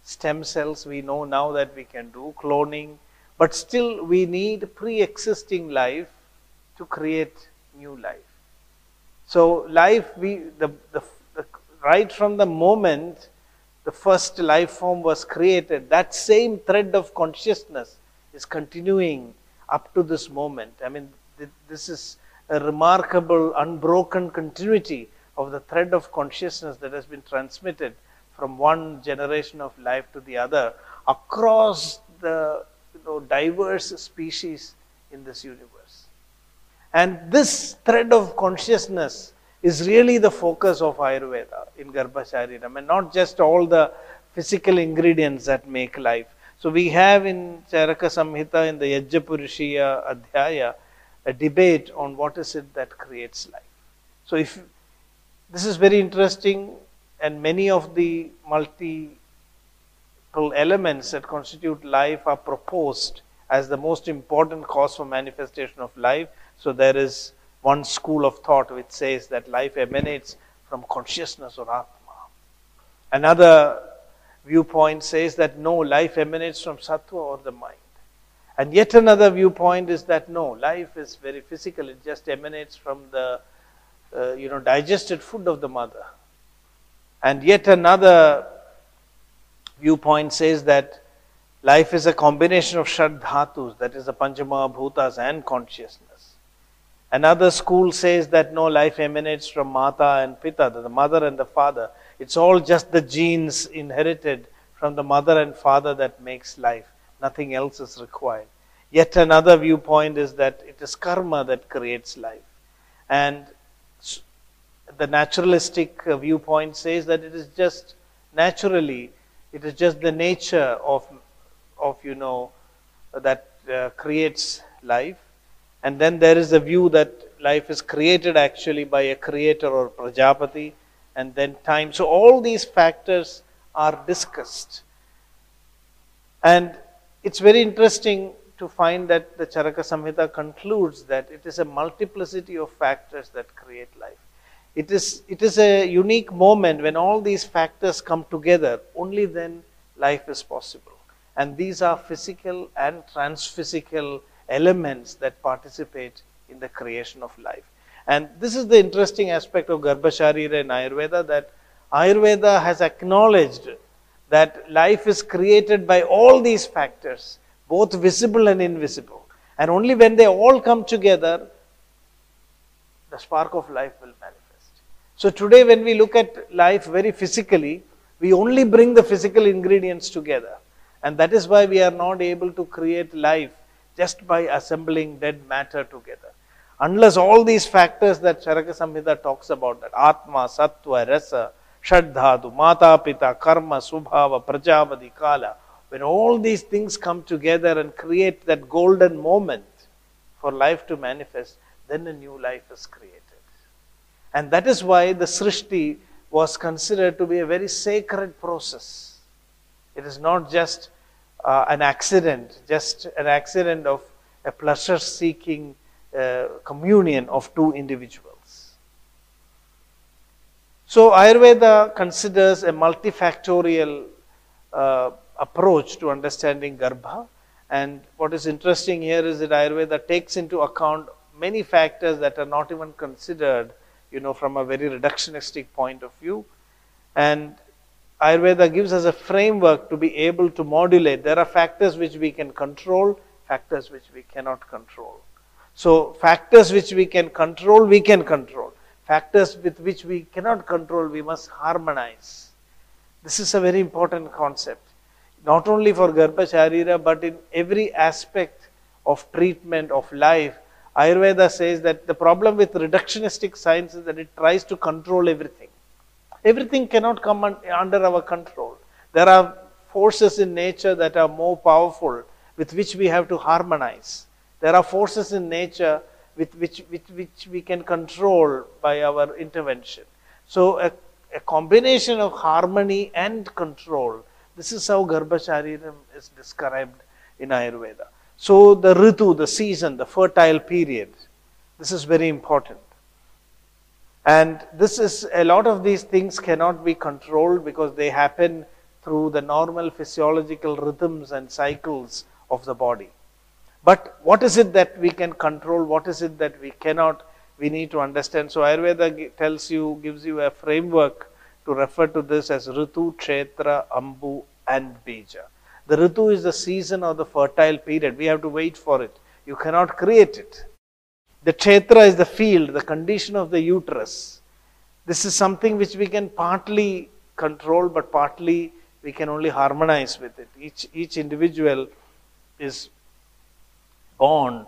stem cells. We know now that we can do cloning, but still we need pre-existing life to create new life. So life, we the, the, the right from the moment the first life form was created, that same thread of consciousness is continuing up to this moment. I mean, this is a remarkable, unbroken continuity of the thread of consciousness that has been transmitted from one generation of life to the other across the you know, diverse species in this universe. And this thread of consciousness is really the focus of Ayurveda in Garbhashariram and not just all the physical ingredients that make life. So we have in Charaka Samhita in the Yajapurushiya Adhyaya a debate on what is it that creates life. So if this is very interesting and many of the multiple elements that constitute life are proposed as the most important cause for manifestation of life. So there is one school of thought which says that life emanates from consciousness or Atma. Another viewpoint says that no, life emanates from sattva or the mind. And yet another viewpoint is that no, life is very physical, it just emanates from the uh, you know, digested food of the mother. And yet another viewpoint says that life is a combination of Shad Dhatus, that is the Panchamahabhutas and consciousness. Another school says that no, life emanates from Mata and Pita, the mother and the father. It's all just the genes inherited from the mother and father that makes life. Nothing else is required. Yet another viewpoint is that it is karma that creates life. And the naturalistic uh, viewpoint says that it is just naturally, it is just the nature of, of you know, that uh, creates life. And then there is a view that life is created actually by a creator or Prajapati, and then time. So all these factors are discussed. And it's very interesting to find that the Charaka Samhita concludes that it is a multiplicity of factors that create life. It is, it is a unique moment when all these factors come together, only then life is possible. And these are physical and transphysical elements that participate in the creation of life. And this is the interesting aspect of Garbhasharira in Ayurveda that Ayurveda has acknowledged that life is created by all these factors, both visible and invisible. And only when they all come together, the spark of life will manifest. So today when we look at life very physically, we only bring the physical ingredients together. And that is why we are not able to create life just by assembling dead matter together. Unless all these factors that Charaka Samhita talks about, that Atma, Sattva, Rasa, Shadhadu, Mata, Pita, Karma, Swabhava, Prajapati, Kala, when all these things come together and create that golden moment for life to manifest, then a new life is created. And that is why the Srishti was considered to be a very sacred process. It is not just uh, an accident, just an accident of a pleasure seeking uh, communion of two individuals. So, Ayurveda considers a multifactorial uh, approach to understanding Garbha. And what is interesting here is that Ayurveda takes into account many factors that are not even considered you know, from a very reductionistic point of view. And Ayurveda gives us a framework to be able to modulate. There are factors which we can control, factors which we cannot control. So, factors which we can control, we can control. Factors with which we cannot control, we must harmonize. This is a very important concept. Not only for Garbha Sharira, but in every aspect of treatment of life, Ayurveda says that the problem with reductionistic science is that it tries to control everything. Everything cannot come un- under our control. There are forces in nature that are more powerful with which we have to harmonize. There are forces in nature with which, which we can control by our intervention. So, a, a combination of harmony and control. This is how Garbhashariram is described in Ayurveda. So the ritu, the season, the fertile period, this is very important. And this is a lot of these things cannot be controlled because they happen through the normal physiological rhythms and cycles of the body. But what is it that we can control? What is it that we cannot? We need to understand. So Ayurveda tells you, gives you a framework to refer to this as Ritu, Kshetra, Ambu, and Bija. The Ritu is the season or the fertile period. We have to wait for it. You cannot create it. The Kshetra is the field, the condition of the uterus. This is something which we can partly control, but partly we can only harmonize with it. Each, each individual is born,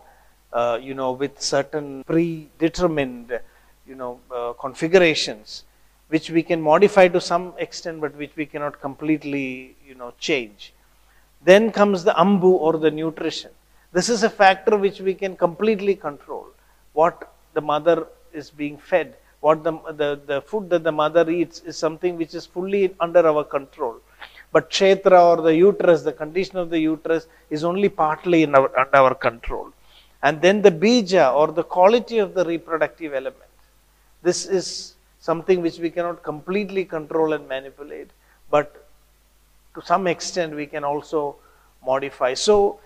uh, you know, with certain predetermined, you know, uh, configurations, which we can modify to some extent, but which we cannot completely, you know, change. Then comes the ambu or the nutrition. This is a factor which we can completely control. What the mother is being fed, what the, the, the food that the mother eats is something which is fully under our control. But kshetra or the uterus, the condition of the uterus is only partly in our, under our control. And then the bija or the quality of the reproductive element. This is something which we cannot completely control and manipulate, but to some extent we can also modify. So,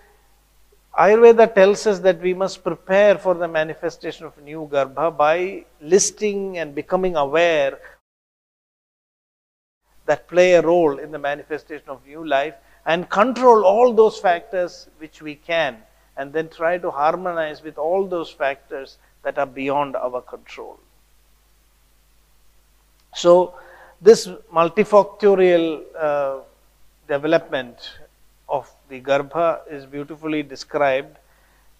Ayurveda tells us that we must prepare for the manifestation of new Garbha by listing and becoming aware that play a role in the manifestation of new life and control all those factors which we can and then try to harmonize with all those factors that are beyond our control. So, this multifactorial uh, development of the Garbha is beautifully described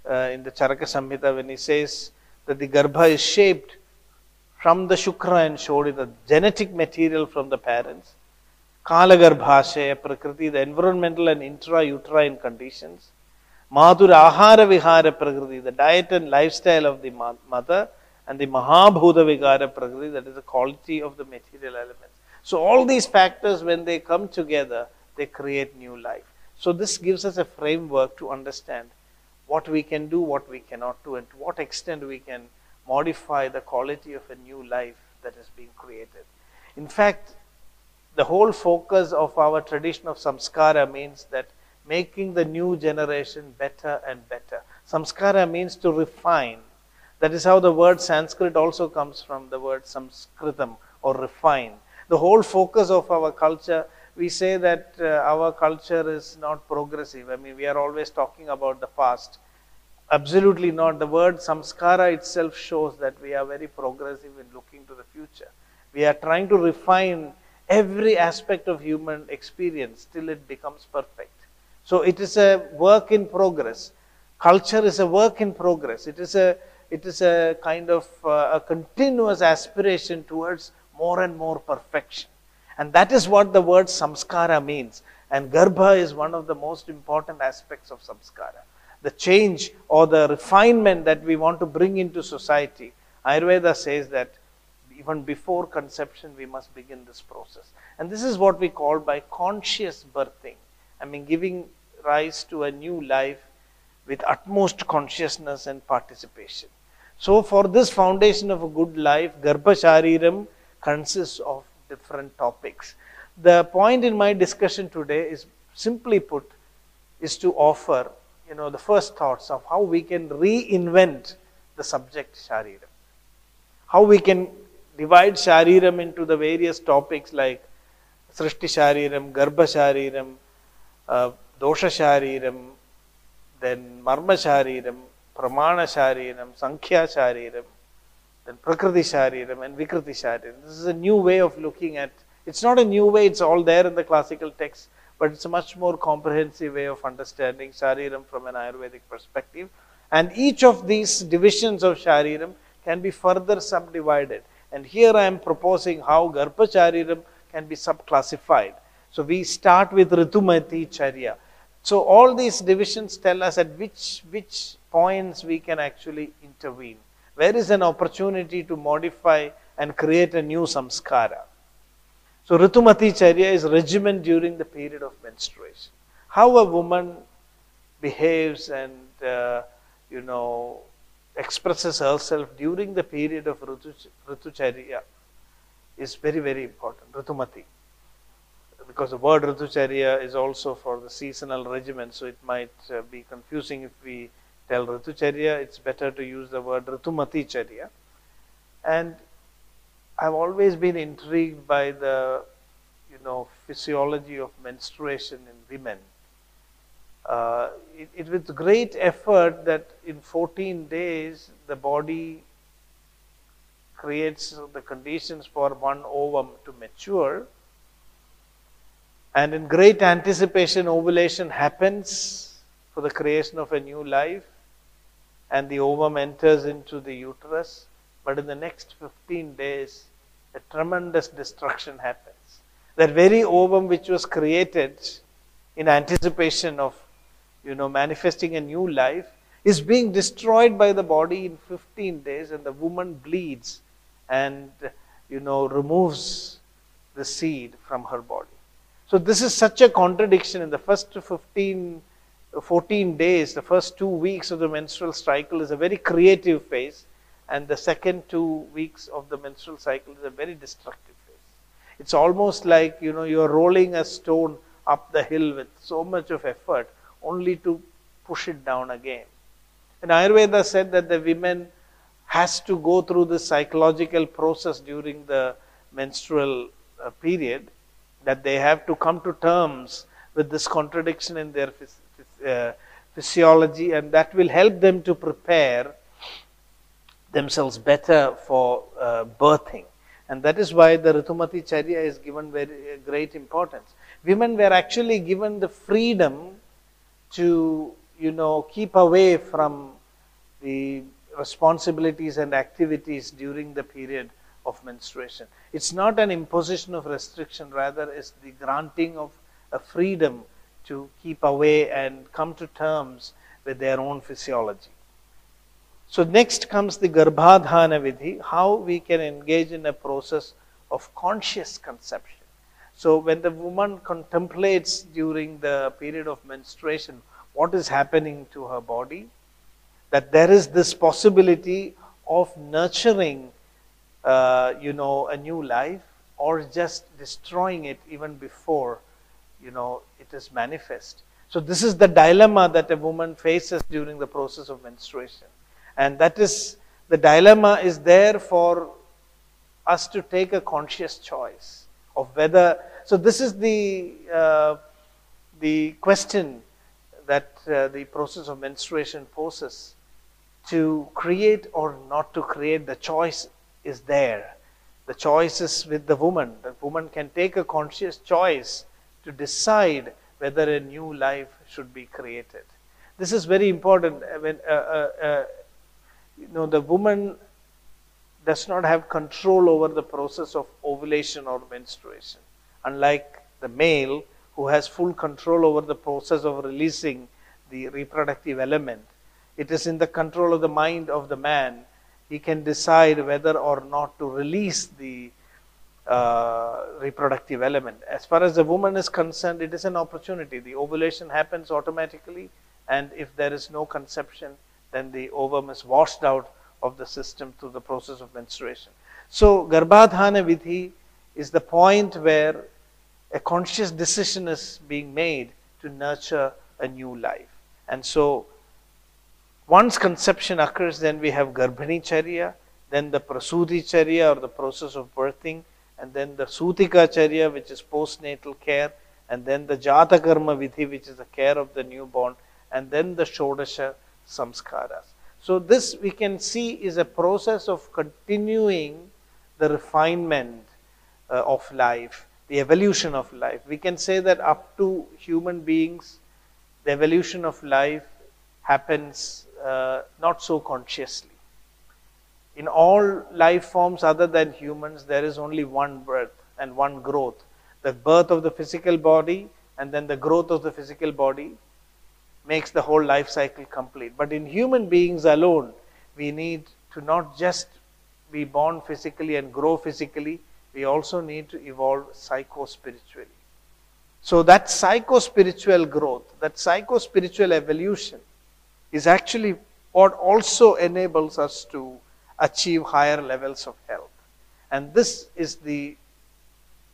uh, in the Charaka Samhita when he says that the Garbha is shaped from the Shukra and Shodi, the genetic material from the parents, Kalagarbhashaya, Prakriti, the environmental and intra-uterine conditions, Madhura Ahara Vihara Prakriti, the diet and lifestyle of the mother, and the Mahabhuta Vikara Prakriti, that is the quality of the material elements. So all these factors, when they come together, they create new life. So this gives us a framework to understand what we can do, what we cannot do, and to what extent we can modify the quality of a new life that is being created. In fact, the whole focus of our tradition of samskara means that making the new generation better and better. Samskara means to refine. That is how the word Sanskrit also comes from the word samskritam or refine. The whole focus of our culture, we say that uh, our culture is not progressive. I mean, we are always talking about the past. Absolutely not. The word samskara itself shows that we are very progressive in looking to the future. We are trying to refine every aspect of human experience till it becomes perfect. So it is a work in progress. Culture is a work in progress. It is a it is a kind of uh, a continuous aspiration towards more and more perfection. And that is what the word samskara means. And garbha is one of the most important aspects of samskara the change or the refinement that we want to bring into society, Ayurveda says that even before conception we must begin this process. And this is what we call by conscious birthing. I mean, giving rise to a new life with utmost consciousness and participation. So, for this foundation of a good life, Garbha Shariram consists of different topics. The point in my discussion today is simply put, is to offer you know, the first thoughts of how we can reinvent the subject Shariram. How we can divide Shariram into the various topics like Srishti Shariram, Garbha Shariram, uh, Dosha Shariram, then Marma Shariram, Pramana Shariram, Sankhya Shariram, then Prakriti Shariram and Vikriti Shariram. This is a new way of looking at, it's not a new way, it's all there in the classical text but it's a much more comprehensive way of understanding Shariram from an Ayurvedic perspective. And each of these divisions of Shariram can be further subdivided. And here I am proposing how Garbha Shariram can be subclassified. So we start with Ritumati Charya. So all these divisions tell us at which, which points we can actually intervene. Where is an opportunity to modify and create a new samskara? So Ritumati Charya is regimen during the period of menstruation. How a woman behaves and uh, you know expresses herself during the period of Ritu, Ritucharya is very very important. Ritumati. Because the word Ritucharya is also for the seasonal regimen, so it might uh, be confusing if we tell Ritucharya, it's better to use the word Ritumati Charya. And I've always been intrigued by the, you know, physiology of menstruation in women. Uh, it, it with great effort that in 14 days the body creates the conditions for one ovum to mature. And in great anticipation, ovulation happens for the creation of a new life, and the ovum enters into the uterus. But in the next 15 days, a tremendous destruction happens. That very ovum which was created in anticipation of you know manifesting a new life is being destroyed by the body in 15 days and the woman bleeds and you know removes the seed from her body. So this is such a contradiction in the first 15 14 days, the first two weeks of the menstrual cycle is a very creative phase and the second two weeks of the menstrual cycle is a very destructive phase. It's almost like you know you're rolling a stone up the hill with so much of effort only to push it down again. And Ayurveda said that the women has to go through this psychological process during the menstrual uh, period that they have to come to terms with this contradiction in their phys- uh, physiology and that will help them to prepare themselves better for uh, birthing. And that is why the Ritumati Charya is given very uh, great importance. Women were actually given the freedom to, you know, keep away from the responsibilities and activities during the period of menstruation. It's not an imposition of restriction, rather, it's the granting of a freedom to keep away and come to terms with their own physiology. So, next comes the Garbhadhana Vidhi, how we can engage in a process of conscious conception. So, when the woman contemplates during the period of menstruation what is happening to her body, that there is this possibility of nurturing, uh, you know, a new life or just destroying it even before, you know, it is manifest. So this is the dilemma that a woman faces during the process of menstruation. And that is, the dilemma is there for us to take a conscious choice of whether, so this is the, uh, the question that uh, the process of menstruation poses to create or not to create, the choice is there. The choice is with the woman. The woman can take a conscious choice to decide whether a new life should be created. This is very important. When uh, uh, uh, you know the woman does not have control over the process of ovulation or menstruation, unlike the male who has full control over the process of releasing the reproductive element it is in the control of the mind of the man. He can decide whether or not to release the uh, reproductive element. As far as the woman is concerned, it is an opportunity. The ovulation happens automatically, and if there is no conception, then the ovum is washed out of the system through the process of menstruation. So, Garbhadhana Vidhi is the point where a conscious decision is being made to nurture a new life. And so, once conception occurs, then we have Garbhini Charya, then the Prasuti Charya or the process of birthing, and then the Sutika Charya, which is postnatal care, and then the Jata Karma Vidhi, which is the care of the newborn, and then the Shodasha Samskaras. So, this we can see is a process of continuing the refinement uh, of life, the evolution of life. We can say that up to human beings, the evolution of life happens uh, not so consciously. In all life forms other than humans, there is only one birth and one growth. The birth of the physical body and then the growth of the physical body makes the whole life cycle complete. But in human beings alone, we need to not just be born physically and grow physically, we also need to evolve psycho spiritually. So, that psycho spiritual growth, that psycho spiritual evolution is actually what also enables us to achieve higher levels of health. And this is the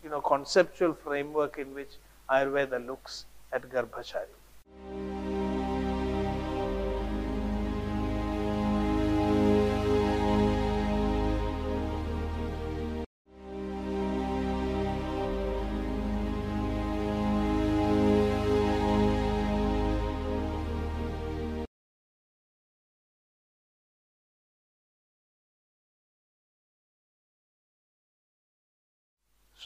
you know, conceptual framework in which Ayurveda looks at Garbhachari.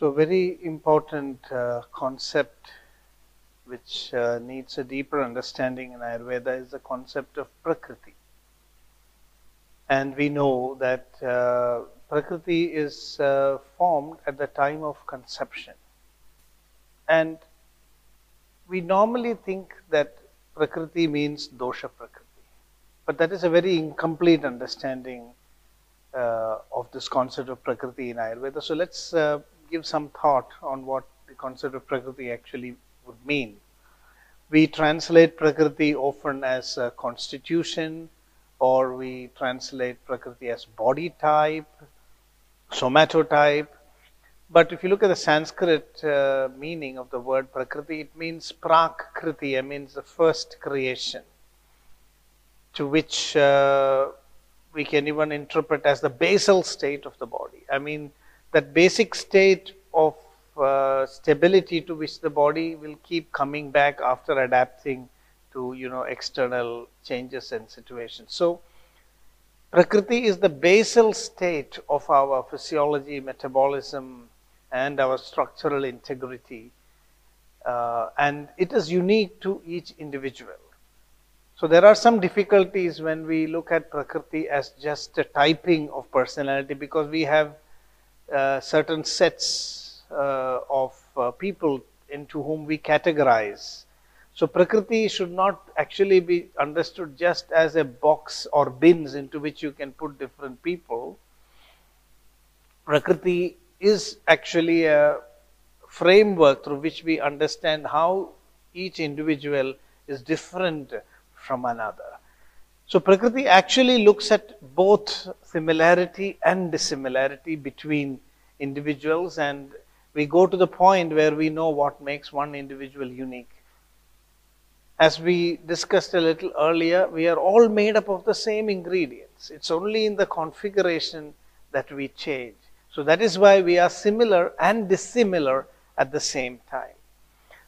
So, very important uh, concept which uh, needs a deeper understanding in Ayurveda is the concept of Prakriti. And we know that uh, Prakriti is uh, formed at the time of conception. And we normally think that Prakriti means dosha Prakriti. But that is a very incomplete understanding uh, of this concept of Prakriti in Ayurveda. So, let's uh, give some thought on what the concept of Prakriti actually would mean. We translate Prakriti often as constitution, or we translate Prakriti as body type, somatotype. But if you look at the Sanskrit uh, meaning of the word Prakriti, it means Prakriti, it means the first creation, to which uh, we can even interpret as the basal state of the body. I mean, that basic state of uh, stability to which the body will keep coming back after adapting to you know external changes and situations. So prakriti is the basal state of our physiology metabolism and our structural integrity uh, and it is unique to each individual. So there are some difficulties when we look at prakriti as just a typing of personality because we have certain sets uh, of uh, people into whom we categorize. So Prakriti should not actually be understood just as a box or bins into which you can put different people. Prakriti is actually a framework through which we understand how each individual is different from another. So Prakriti actually looks at both similarity and dissimilarity between individuals and we go to the point where we know what makes one individual unique. As we discussed a little earlier, we are all made up of the same ingredients. It's only in the configuration that we change. So that is why we are similar and dissimilar at the same time.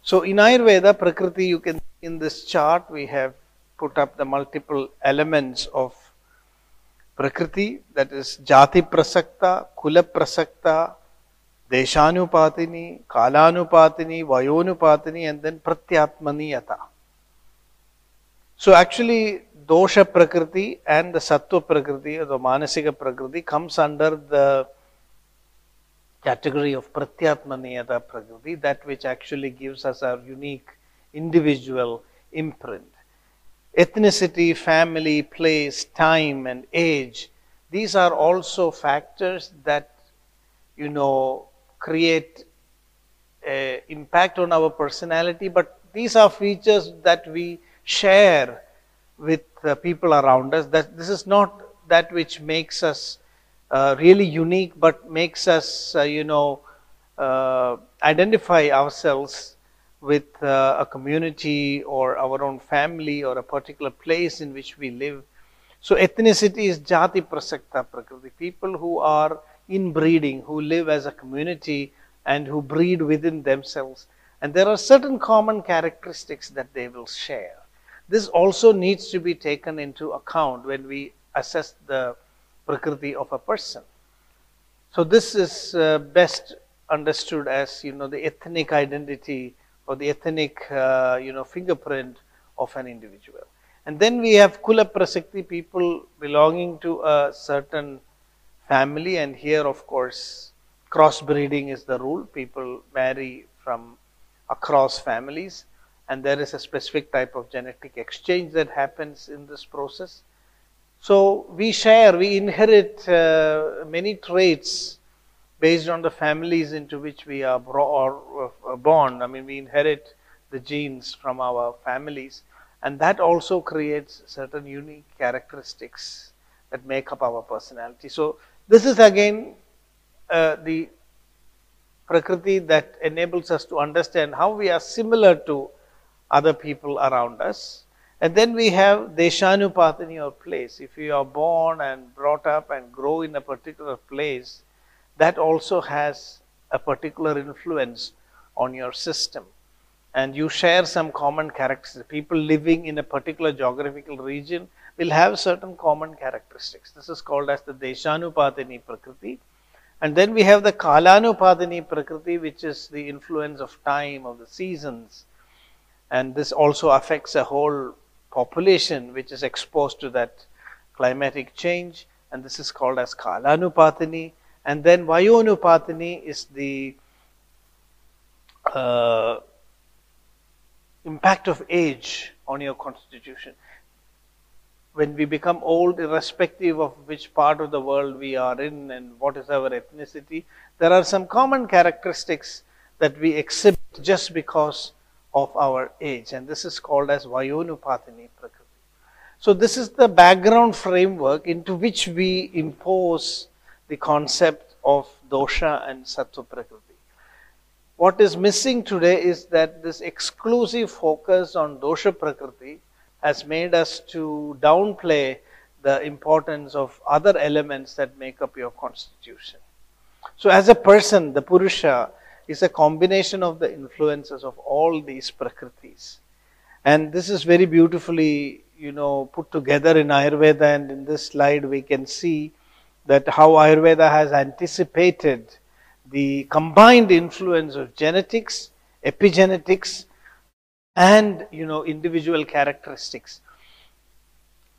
So in Ayurveda, Prakriti, you can in this chart we have put up the multiple elements of Prakriti, that is Jati Prasakta, Kula Prasakta, Deshanupatini, Kalanupatini, Vayonupatini, and then Pratyatmaniyata. So actually, Dosha Prakriti and the Sattva Prakriti or the Manasika Prakriti comes under the category of Pratyatmaniyata Prakriti, that which actually gives us our unique individual imprint. Ethnicity, family, place, time, and age, these are also factors that, you know, create impact on our personality, but these are features that we share with the people around us. That this is not that which makes us uh, really unique, but makes us, uh, you know, uh, identify ourselves with uh, a community or our own family or a particular place in which we live. So ethnicity is jati prasakta prakriti. People who are inbreeding, who live as a community and who breed within themselves. And there are certain common characteristics that they will share. This also needs to be taken into account when we assess the prakriti of a person. So this is uh, best understood as you know the ethnic identity or the ethnic uh, you know fingerprint of an individual. And then we have kula prasakta people belonging to a certain family. And here of course crossbreeding is the rule. People marry from across families. And there is a specific type of genetic exchange that happens in this process. So we share we inherit uh, many traits based on the families into which we are uh, born i mean we inherit the genes from our families and that also creates certain unique characteristics that make up our personality so this is again uh, the prakriti that enables us to understand how we are similar to other people around us. And then we have Deshanupatini or place. If you are born and brought up and grow in a particular place, that also has a particular influence on your system. And you share some common characteristics. People living in a particular geographical region will have certain common characteristics. This is called as the Deshanupatini Prakriti. And then we have the Kalanupatini Prakriti, which is the influence of time, of the seasons. And this also affects a whole population which is exposed to that climatic change. And this is called as Kalanupatini. And then Vayonupatini is the uh, impact of age on your constitution when we become old, irrespective of which part of the world we are in and what is our ethnicity, there are some common characteristics that we exhibit just because of our age. And this is called as Vayonupatini Prakriti. So, this is the background framework into which we impose the concept of dosha and sattva prakriti. What is missing today is that this exclusive focus on dosha prakriti has made us to downplay the importance of other elements that make up your constitution. So, as a person, the Purusha is a combination of the influences of all these prakritis. And this is very beautifully, you know, put together in Ayurveda. And in this slide, we can see that how Ayurveda has anticipated the combined influence of genetics, epigenetics, and you know individual characteristics.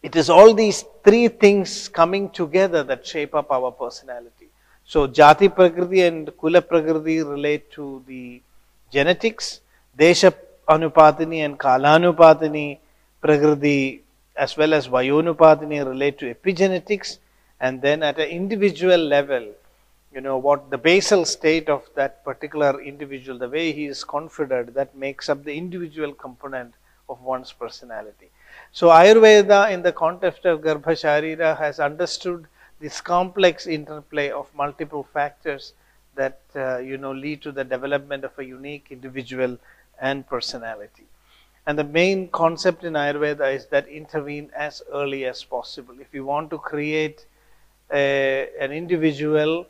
It is all these three things coming together that shape up our personality. So Jati Prakriti and Kula Prakriti relate to the genetics, Desha Anupatini and Kalanupatini Prakriti as well as Vayonupatini relate to epigenetics and then at an individual level, you know, what the basal state of that particular individual, the way he is configured, that makes up the individual component of one's personality. So Ayurveda in the context of Garbha Sharira has understood this complex interplay of multiple factors that uh, you know lead to the development of a unique individual and personality. And the main concept in Ayurveda is that intervene as early as possible. If you want to create a, an individual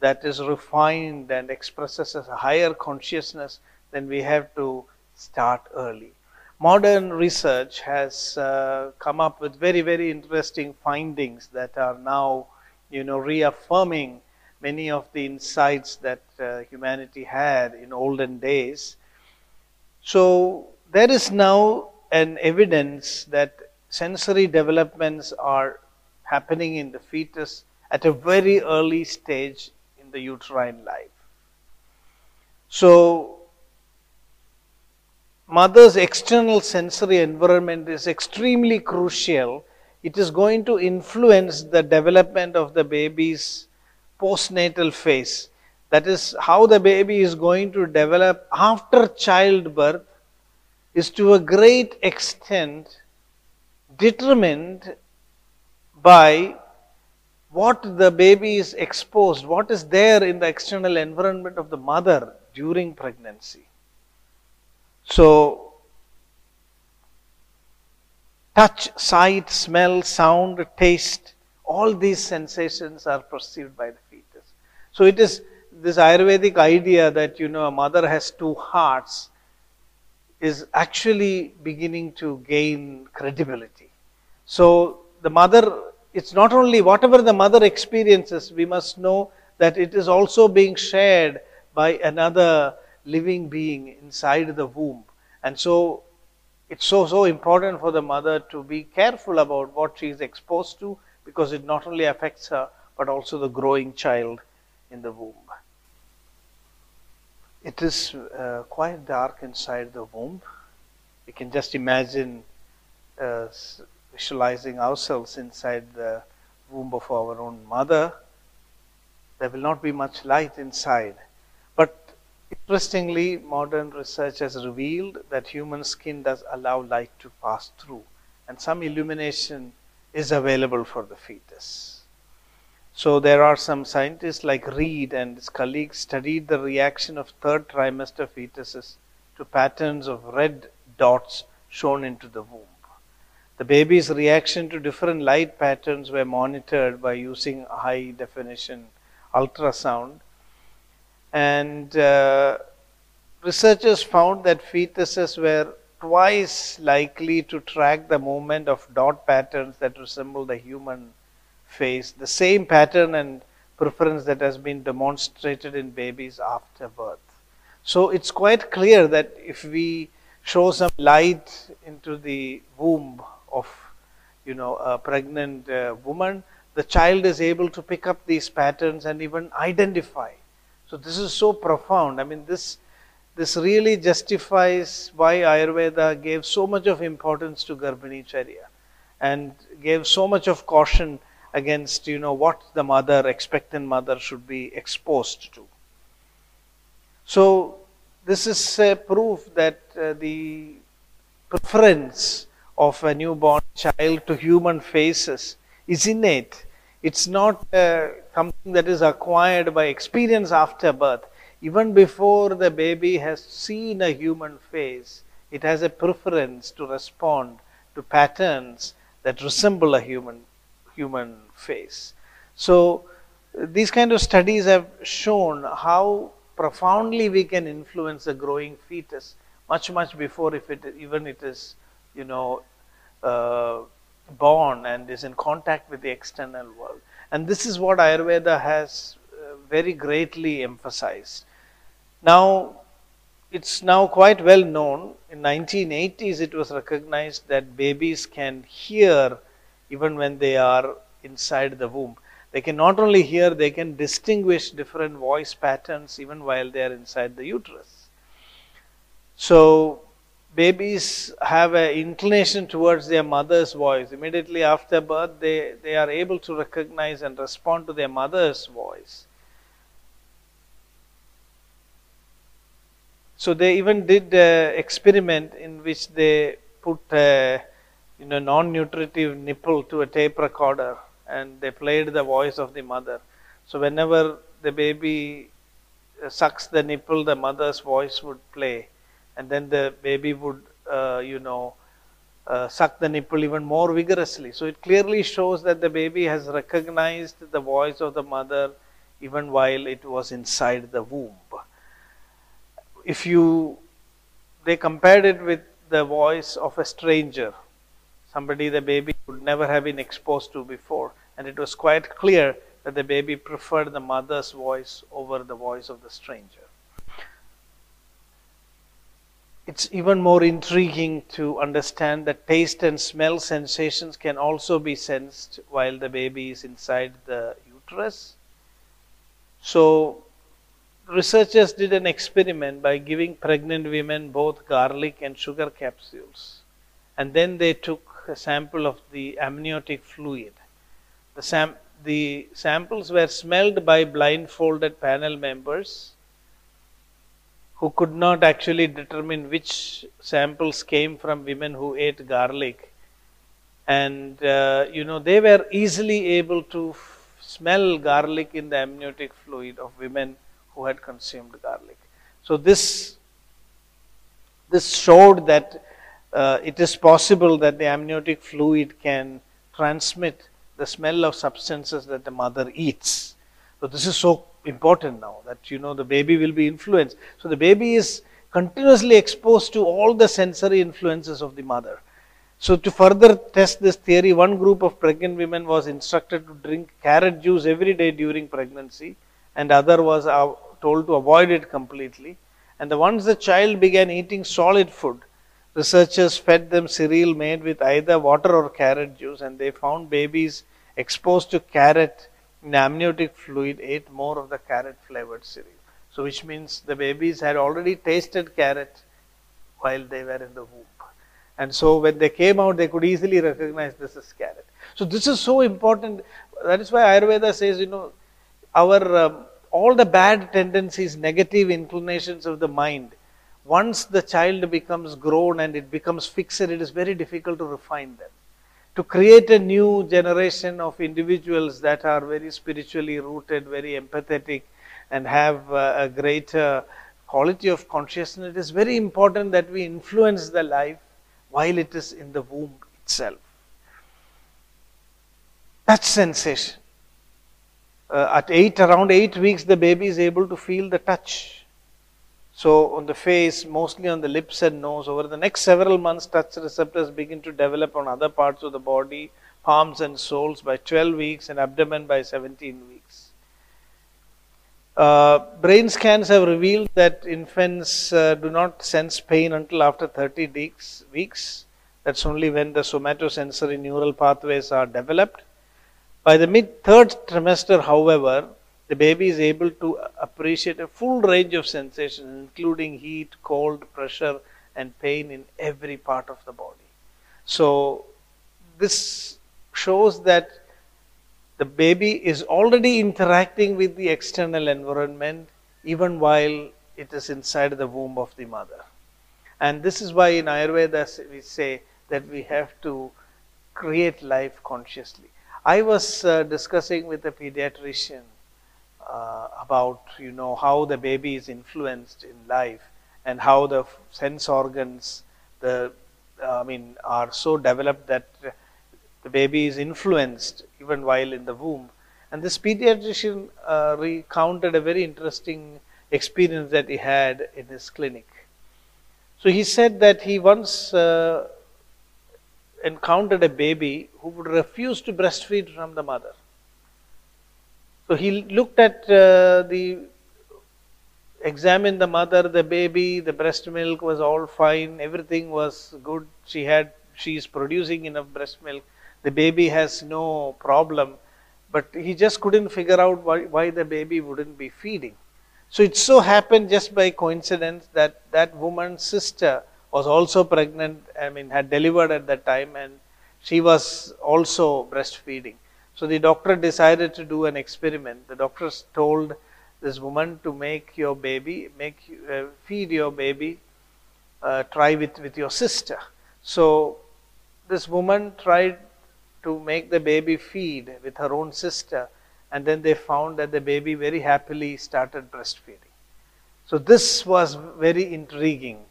that is refined and expresses a higher consciousness, then we have to start early modern research has uh, come up with very, very interesting findings that are now, you know, reaffirming many of the insights that uh, humanity had in olden days. So there is now an evidence that sensory developments are happening in the fetus at a very early stage in the uterine life. So mother's external sensory environment is extremely crucial. It is going to influence the development of the baby's postnatal phase. That is, how the baby is going to develop after childbirth is to a great extent determined by what the baby is exposed, what is there in the external environment of the mother during pregnancy. So, touch, sight, smell, sound, taste, all these sensations are perceived by the fetus. So, it is this Ayurvedic idea that you know a mother has two hearts is actually beginning to gain credibility. So, the mother, it's not only whatever the mother experiences, we must know that it is also being shared by another living being inside the womb. And so it's so, so important for the mother to be careful about what she is exposed to because it not only affects her but also the growing child in the womb. It is uh, quite dark inside the womb. You can just imagine uh, visualizing ourselves inside the womb of our own mother. There will not be much light inside. But interestingly, modern research has revealed that human skin does allow light to pass through, and some illumination is available for the fetus. So, there are some scientists like Reid and his colleagues studied the reaction of third trimester fetuses to patterns of red dots shown into the womb. The baby's reaction to different light patterns were monitored by using high definition ultrasound and uh, researchers found that fetuses were twice likely to track the movement of dot patterns that resemble the human face, the same pattern and preference that has been demonstrated in babies after birth. So it's quite clear that if we show some light into the womb of you know a pregnant uh, woman, the child is able to pick up these patterns and even identify so this is so profound. I mean, this this really justifies why Ayurveda gave so much of importance to Garbhini Charya and gave so much of caution against you know what the mother, expectant mother, should be exposed to. So this is a proof that uh, the preference of a newborn child to human faces is innate it's not uh, something that is acquired by experience after birth. Even before the baby has seen a human face, it has a preference to respond to patterns that resemble a human human face. So these kind of studies have shown how profoundly we can influence a growing fetus much much before if it even it is you know uh, born and is in contact with the external world. And this is what Ayurveda has uh, very greatly emphasized. Now, it's now quite well known. In 1980s, it was recognized that babies can hear even when they are inside the womb. They can not only hear, they can distinguish different voice patterns even while they are inside the uterus. So, babies have an inclination towards their mother's voice. Immediately after birth, they, they are able to recognize and respond to their mother's voice. So they even did an experiment in which they put a you know, non-nutritive nipple to a tape recorder and they played the voice of the mother. So whenever the baby uh, sucks the nipple, the mother's voice would play, and then the baby would, uh, you know, uh, suck the nipple even more vigorously. So it clearly shows that the baby has recognized the voice of the mother even while it was inside the womb. If you, they compared it with the voice of a stranger somebody the baby would never have been exposed to before. And it was quite clear that the baby preferred the mother's voice over the voice of the stranger. It's even more intriguing to understand that taste and smell sensations can also be sensed while the baby is inside the uterus. So, researchers did an experiment by giving pregnant women both garlic and sugar capsules. And then they took a sample of the amniotic fluid. The, sam the samples were smelled by blindfolded panel members who could not actually determine which samples came from women who ate garlic. And, uh, you know, they were easily able to smell garlic in the amniotic fluid of women who had consumed garlic. So this, this showed that uh, it is possible that the amniotic fluid can transmit the smell of substances that the mother eats. So this is so important now that you know the baby will be influenced. So the baby is continuously exposed to all the sensory influences of the mother. So to further test this theory, one group of pregnant women was instructed to drink carrot juice every day during pregnancy and other was told to avoid it completely. And the once the child began eating solid food, Researchers fed them cereal made with either water or carrot juice, and they found babies exposed to carrot in amniotic fluid ate more of the carrot flavored cereal. So, which means the babies had already tasted carrot while they were in the womb. And so, when they came out, they could easily recognize this is carrot. So, this is so important. That is why Ayurveda says, you know, our um, all the bad tendencies, negative inclinations of the mind once the child becomes grown and it becomes fixed, it is very difficult to refine them. To create a new generation of individuals that are very spiritually rooted, very empathetic, and have uh, a greater quality of consciousness, it is very important that we influence the life while it is in the womb itself. Touch sensation. Uh, at eight, around eight weeks, the baby is able to feel the touch so on the face, mostly on the lips and nose, over the next several months, touch receptors begin to develop on other parts of the body, palms and soles by 12 weeks and abdomen by 17 weeks. Uh, brain scans have revealed that infants uh, do not sense pain until after 30 weeks, weeks. That's only when the somatosensory neural pathways are developed. By the mid third trimester, however, the baby is able to appreciate a full range of sensations, including heat, cold, pressure, and pain in every part of the body. So, this shows that the baby is already interacting with the external environment even while it is inside the womb of the mother. And this is why in Ayurveda we say that we have to create life consciously. I was uh, discussing with a pediatrician uh, about you know how the baby is influenced in life and how the sense organs the I mean are so developed that the baby is influenced even while in the womb. And this pediatrician uh, recounted a very interesting experience that he had in his clinic. So he said that he once uh, encountered a baby who would refuse to breastfeed from the mother so he looked at uh, the, examined the mother, the baby, the breast milk was all fine, everything was good. She had, she is producing enough breast milk. The baby has no problem. but he just couldn't figure out why, why the baby wouldn't be feeding. So it so happened just by coincidence that that woman's sister was also pregnant, I mean, had delivered at that time, and she was also breastfeeding. So the doctor decided to do an experiment. The doctors told this woman to make your baby, make uh, feed your baby, uh, try with, with your sister. So this woman tried to make the baby feed with her own sister, and then they found that the baby very happily started breastfeeding. So this was very intriguing.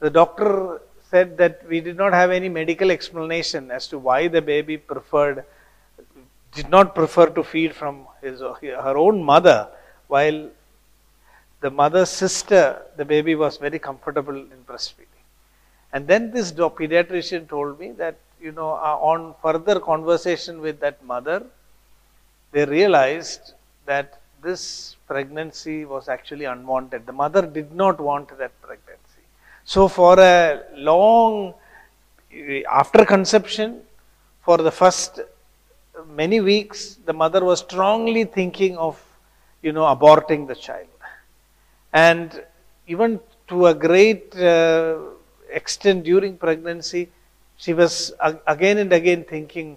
The doctor said that we did not have any medical explanation as to why the baby preferred did not prefer to feed from his her own mother while the mother's sister the baby was very comfortable in breastfeeding and then this pediatrician told me that you know, uh, on further conversation with that mother, they realized that this pregnancy was actually unwanted. The mother did not want that pregnancy. So, for a long, after conception, for the first many weeks, the mother was strongly thinking of, you know, aborting the child. And even to a great uh, extent during pregnancy, she was again and again thinking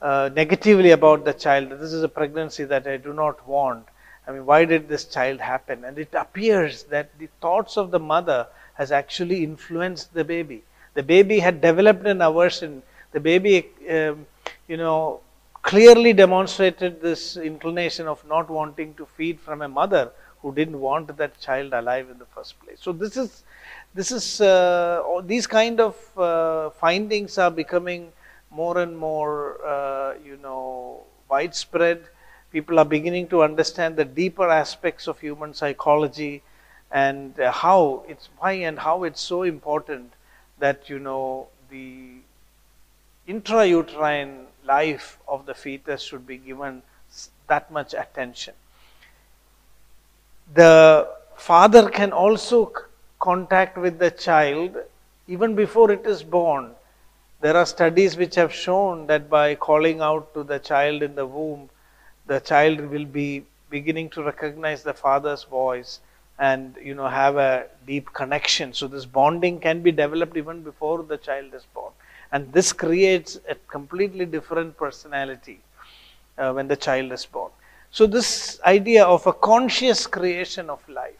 uh, negatively about the child. This is a pregnancy that I do not want. I mean, why did this child happen? And it appears that the thoughts of the mother has actually influenced the baby. The baby had developed an aversion. The baby, um, you know, clearly demonstrated this inclination of not wanting to feed from a mother who didn't want that child alive in the first place. So this is this is uh, these kind of uh, findings are becoming more and more uh, you know widespread people are beginning to understand the deeper aspects of human psychology and how it's why and how it's so important that you know the intrauterine life of the fetus should be given that much attention. The father can also contact with the child even before it is born. There are studies which have shown that by calling out to the child in the womb, the child will be beginning to recognize the father's voice and you know have a deep connection. So this bonding can be developed even before the child is born and this creates a completely different personality uh, when the child is born so this idea of a conscious creation of life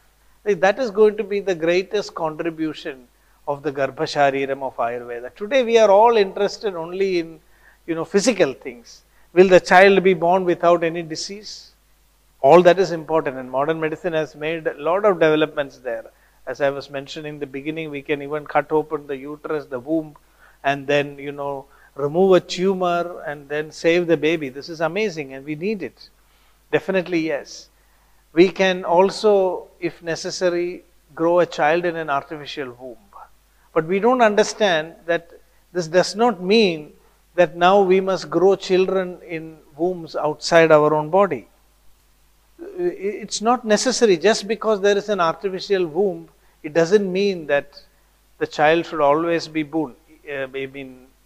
that is going to be the greatest contribution of the Garbhashariram of Ayurveda. Today we are all interested only in, you know, physical things. Will the child be born without any disease? All that is important and modern medicine has made a lot of developments there. As I was mentioning in the beginning, we can even cut open the uterus, the womb, and then, you know, remove a tumor and then save the baby. This is amazing and we need it. Definitely yes. We can also, if necessary, grow a child in an artificial womb. But we don't understand that this does not mean that now we must grow children in wombs outside our own body. It's not necessary. Just because there is an artificial womb, it doesn't mean that the child should always be born, uh, be,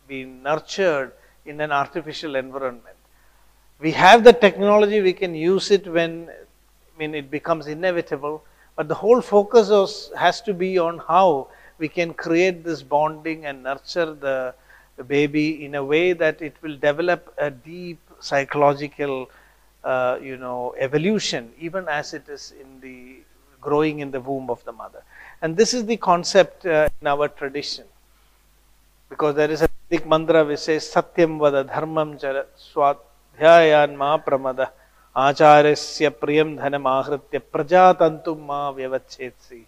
be nurtured in an artificial environment. We have the technology, we can use it when I mean, it becomes inevitable. But the whole focus has to be on how we can create this bonding and nurture the, the baby in a way that it will develop a deep psychological, uh, you know, evolution, even as it is in the growing in the womb of the mother. And this is the concept uh, in our tradition. because there is a Vedic mantra which says Satyam Vada Dharmam Chara Swadhyayan Ma Pramada ആചാരസ്യ പ്രിയം ധനം ആഹൃത്യ പ്രജാതന്തു മാ വ്യവച്ഛേത്സി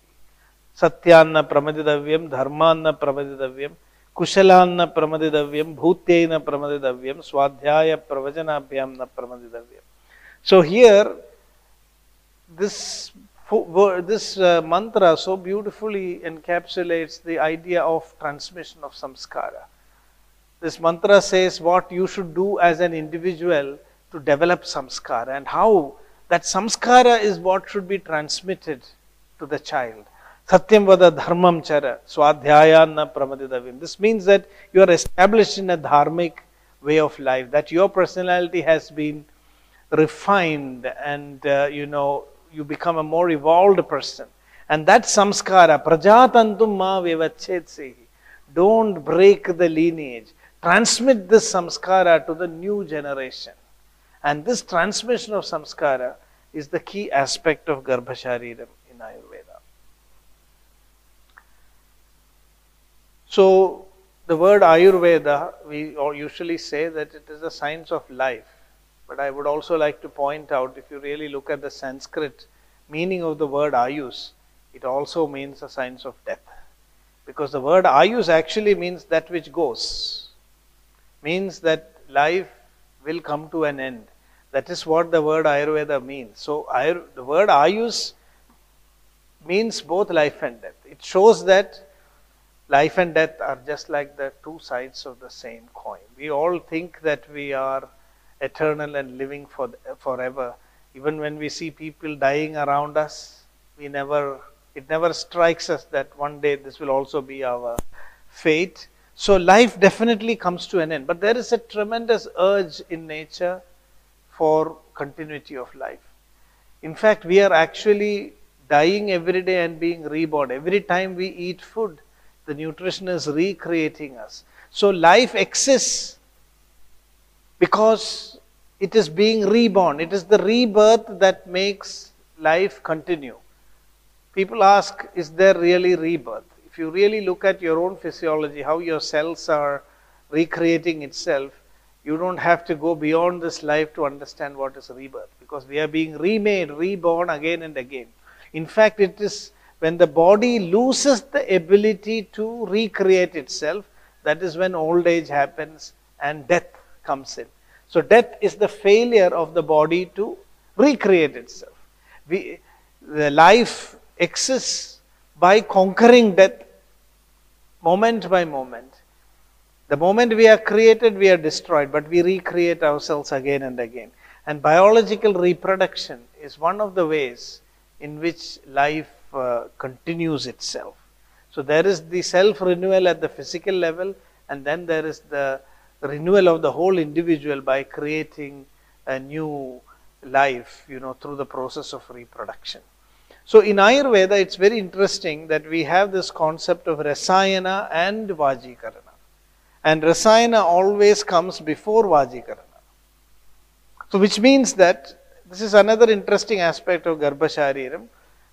സത്യാന്ന പ്രമതിതവ്യം ധർമാന്ന പ്രമതിതവ്യം കുശലാന്ന പ്രമതിതവ്യം ഭൂത്യൈന പ്രമതിതവ്യം സ്വാധ്യായ പ്രവചനാഭ്യാം ന പ്രമതിതവ്യം so here this this uh, mantra so beautifully encapsulates the idea of transmission of samskara this mantra says what you should do as an individual to develop samskara and how that samskara is what should be transmitted to the child. Satyam vada dharmam chara swadhyayana pramadidavim. This means that you are established in a dharmic way of life, that your personality has been refined and uh, you know you become a more evolved person. And that samskara prajatantum ma vivachetsehi don't break the lineage. Transmit this samskara to the new generation. And this transmission of samskara is the key aspect of garbhashariram in ayurveda. So the word ayurveda we usually say that it is a science of life but I would also like to point out if you really look at the Sanskrit meaning of the word ayus, it also means a science of death. Because the word ayus actually means that which goes, means that life will come to an end. That is what the word Ayurveda means. So, the word ayus means both life and death. It shows that life and death are just like the two sides of the same coin. We all think that we are eternal and living for forever. Even when we see people dying around us, we never it never strikes us that one day this will also be our fate. So life definitely comes to an end, but there is a tremendous urge in nature for continuity of life. In fact, we are actually dying every day and being reborn. Every time we eat food, the nutrition is recreating us. So life exists because it is being reborn. It is the rebirth that makes life continue. People ask, is there really rebirth? If you really look at your own physiology, how your cells are recreating itself, you don't have to go beyond this life to understand what is rebirth because we are being remade, reborn again and again. In fact, it is when the body loses the ability to recreate itself, that is when old age happens and death comes in. So, death is the failure of the body to recreate itself. We, the life exists by conquering death moment by moment. The moment we are created, we are destroyed, but we recreate ourselves again and again. And biological reproduction is one of the ways in which life uh, continues itself. So there is the self renewal at the physical level, and then there is the renewal of the whole individual by creating a new life, you know, through the process of reproduction. So in Ayurveda, it's very interesting that we have this concept of Rasayana and Vajikarana. And Rasayana always comes before Vajikarana. So which means that this is another interesting aspect of Garbhashariram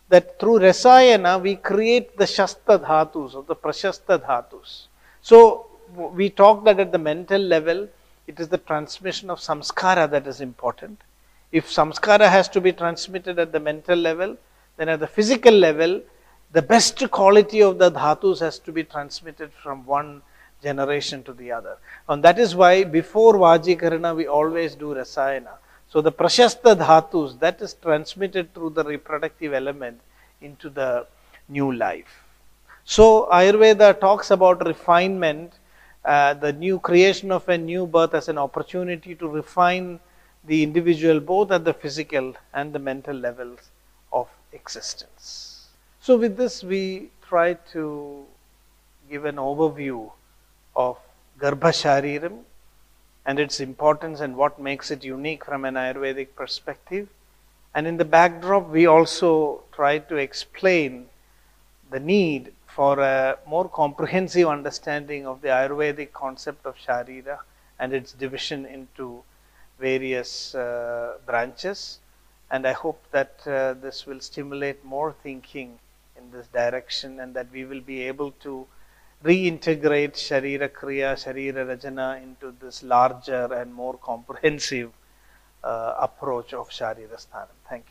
that through Rasayana we create the Shasta Dhatus or the Prashasta Dhatus. So we talked that at the mental level, it is the transmission of samskara that is important. If samskara has to be transmitted at the mental level, then at the physical level, the best quality of the dhatus has to be transmitted from one generation to the other. And that is why before Vajikarana we always do Rasayana. So the Prashasta dhatus that is transmitted through the reproductive element into the new life. So Ayurveda talks about refinement uh, the new creation of a new birth as an opportunity to refine the individual both at the physical and the mental levels of existence. So, with this, we try to give an overview of Garbhashariram and its importance and what makes it unique from an Ayurvedic perspective. And in the backdrop, we also try to explain the need for a more comprehensive understanding of the Ayurvedic concept of Sharira and its division into various uh, branches. And I hope that uh, this will stimulate more thinking in this direction and that we will be able to reintegrate Sharira Kriya, Sharira Rachana into this larger and more comprehensive uh, approach of Sharira Sthanam. Thank you.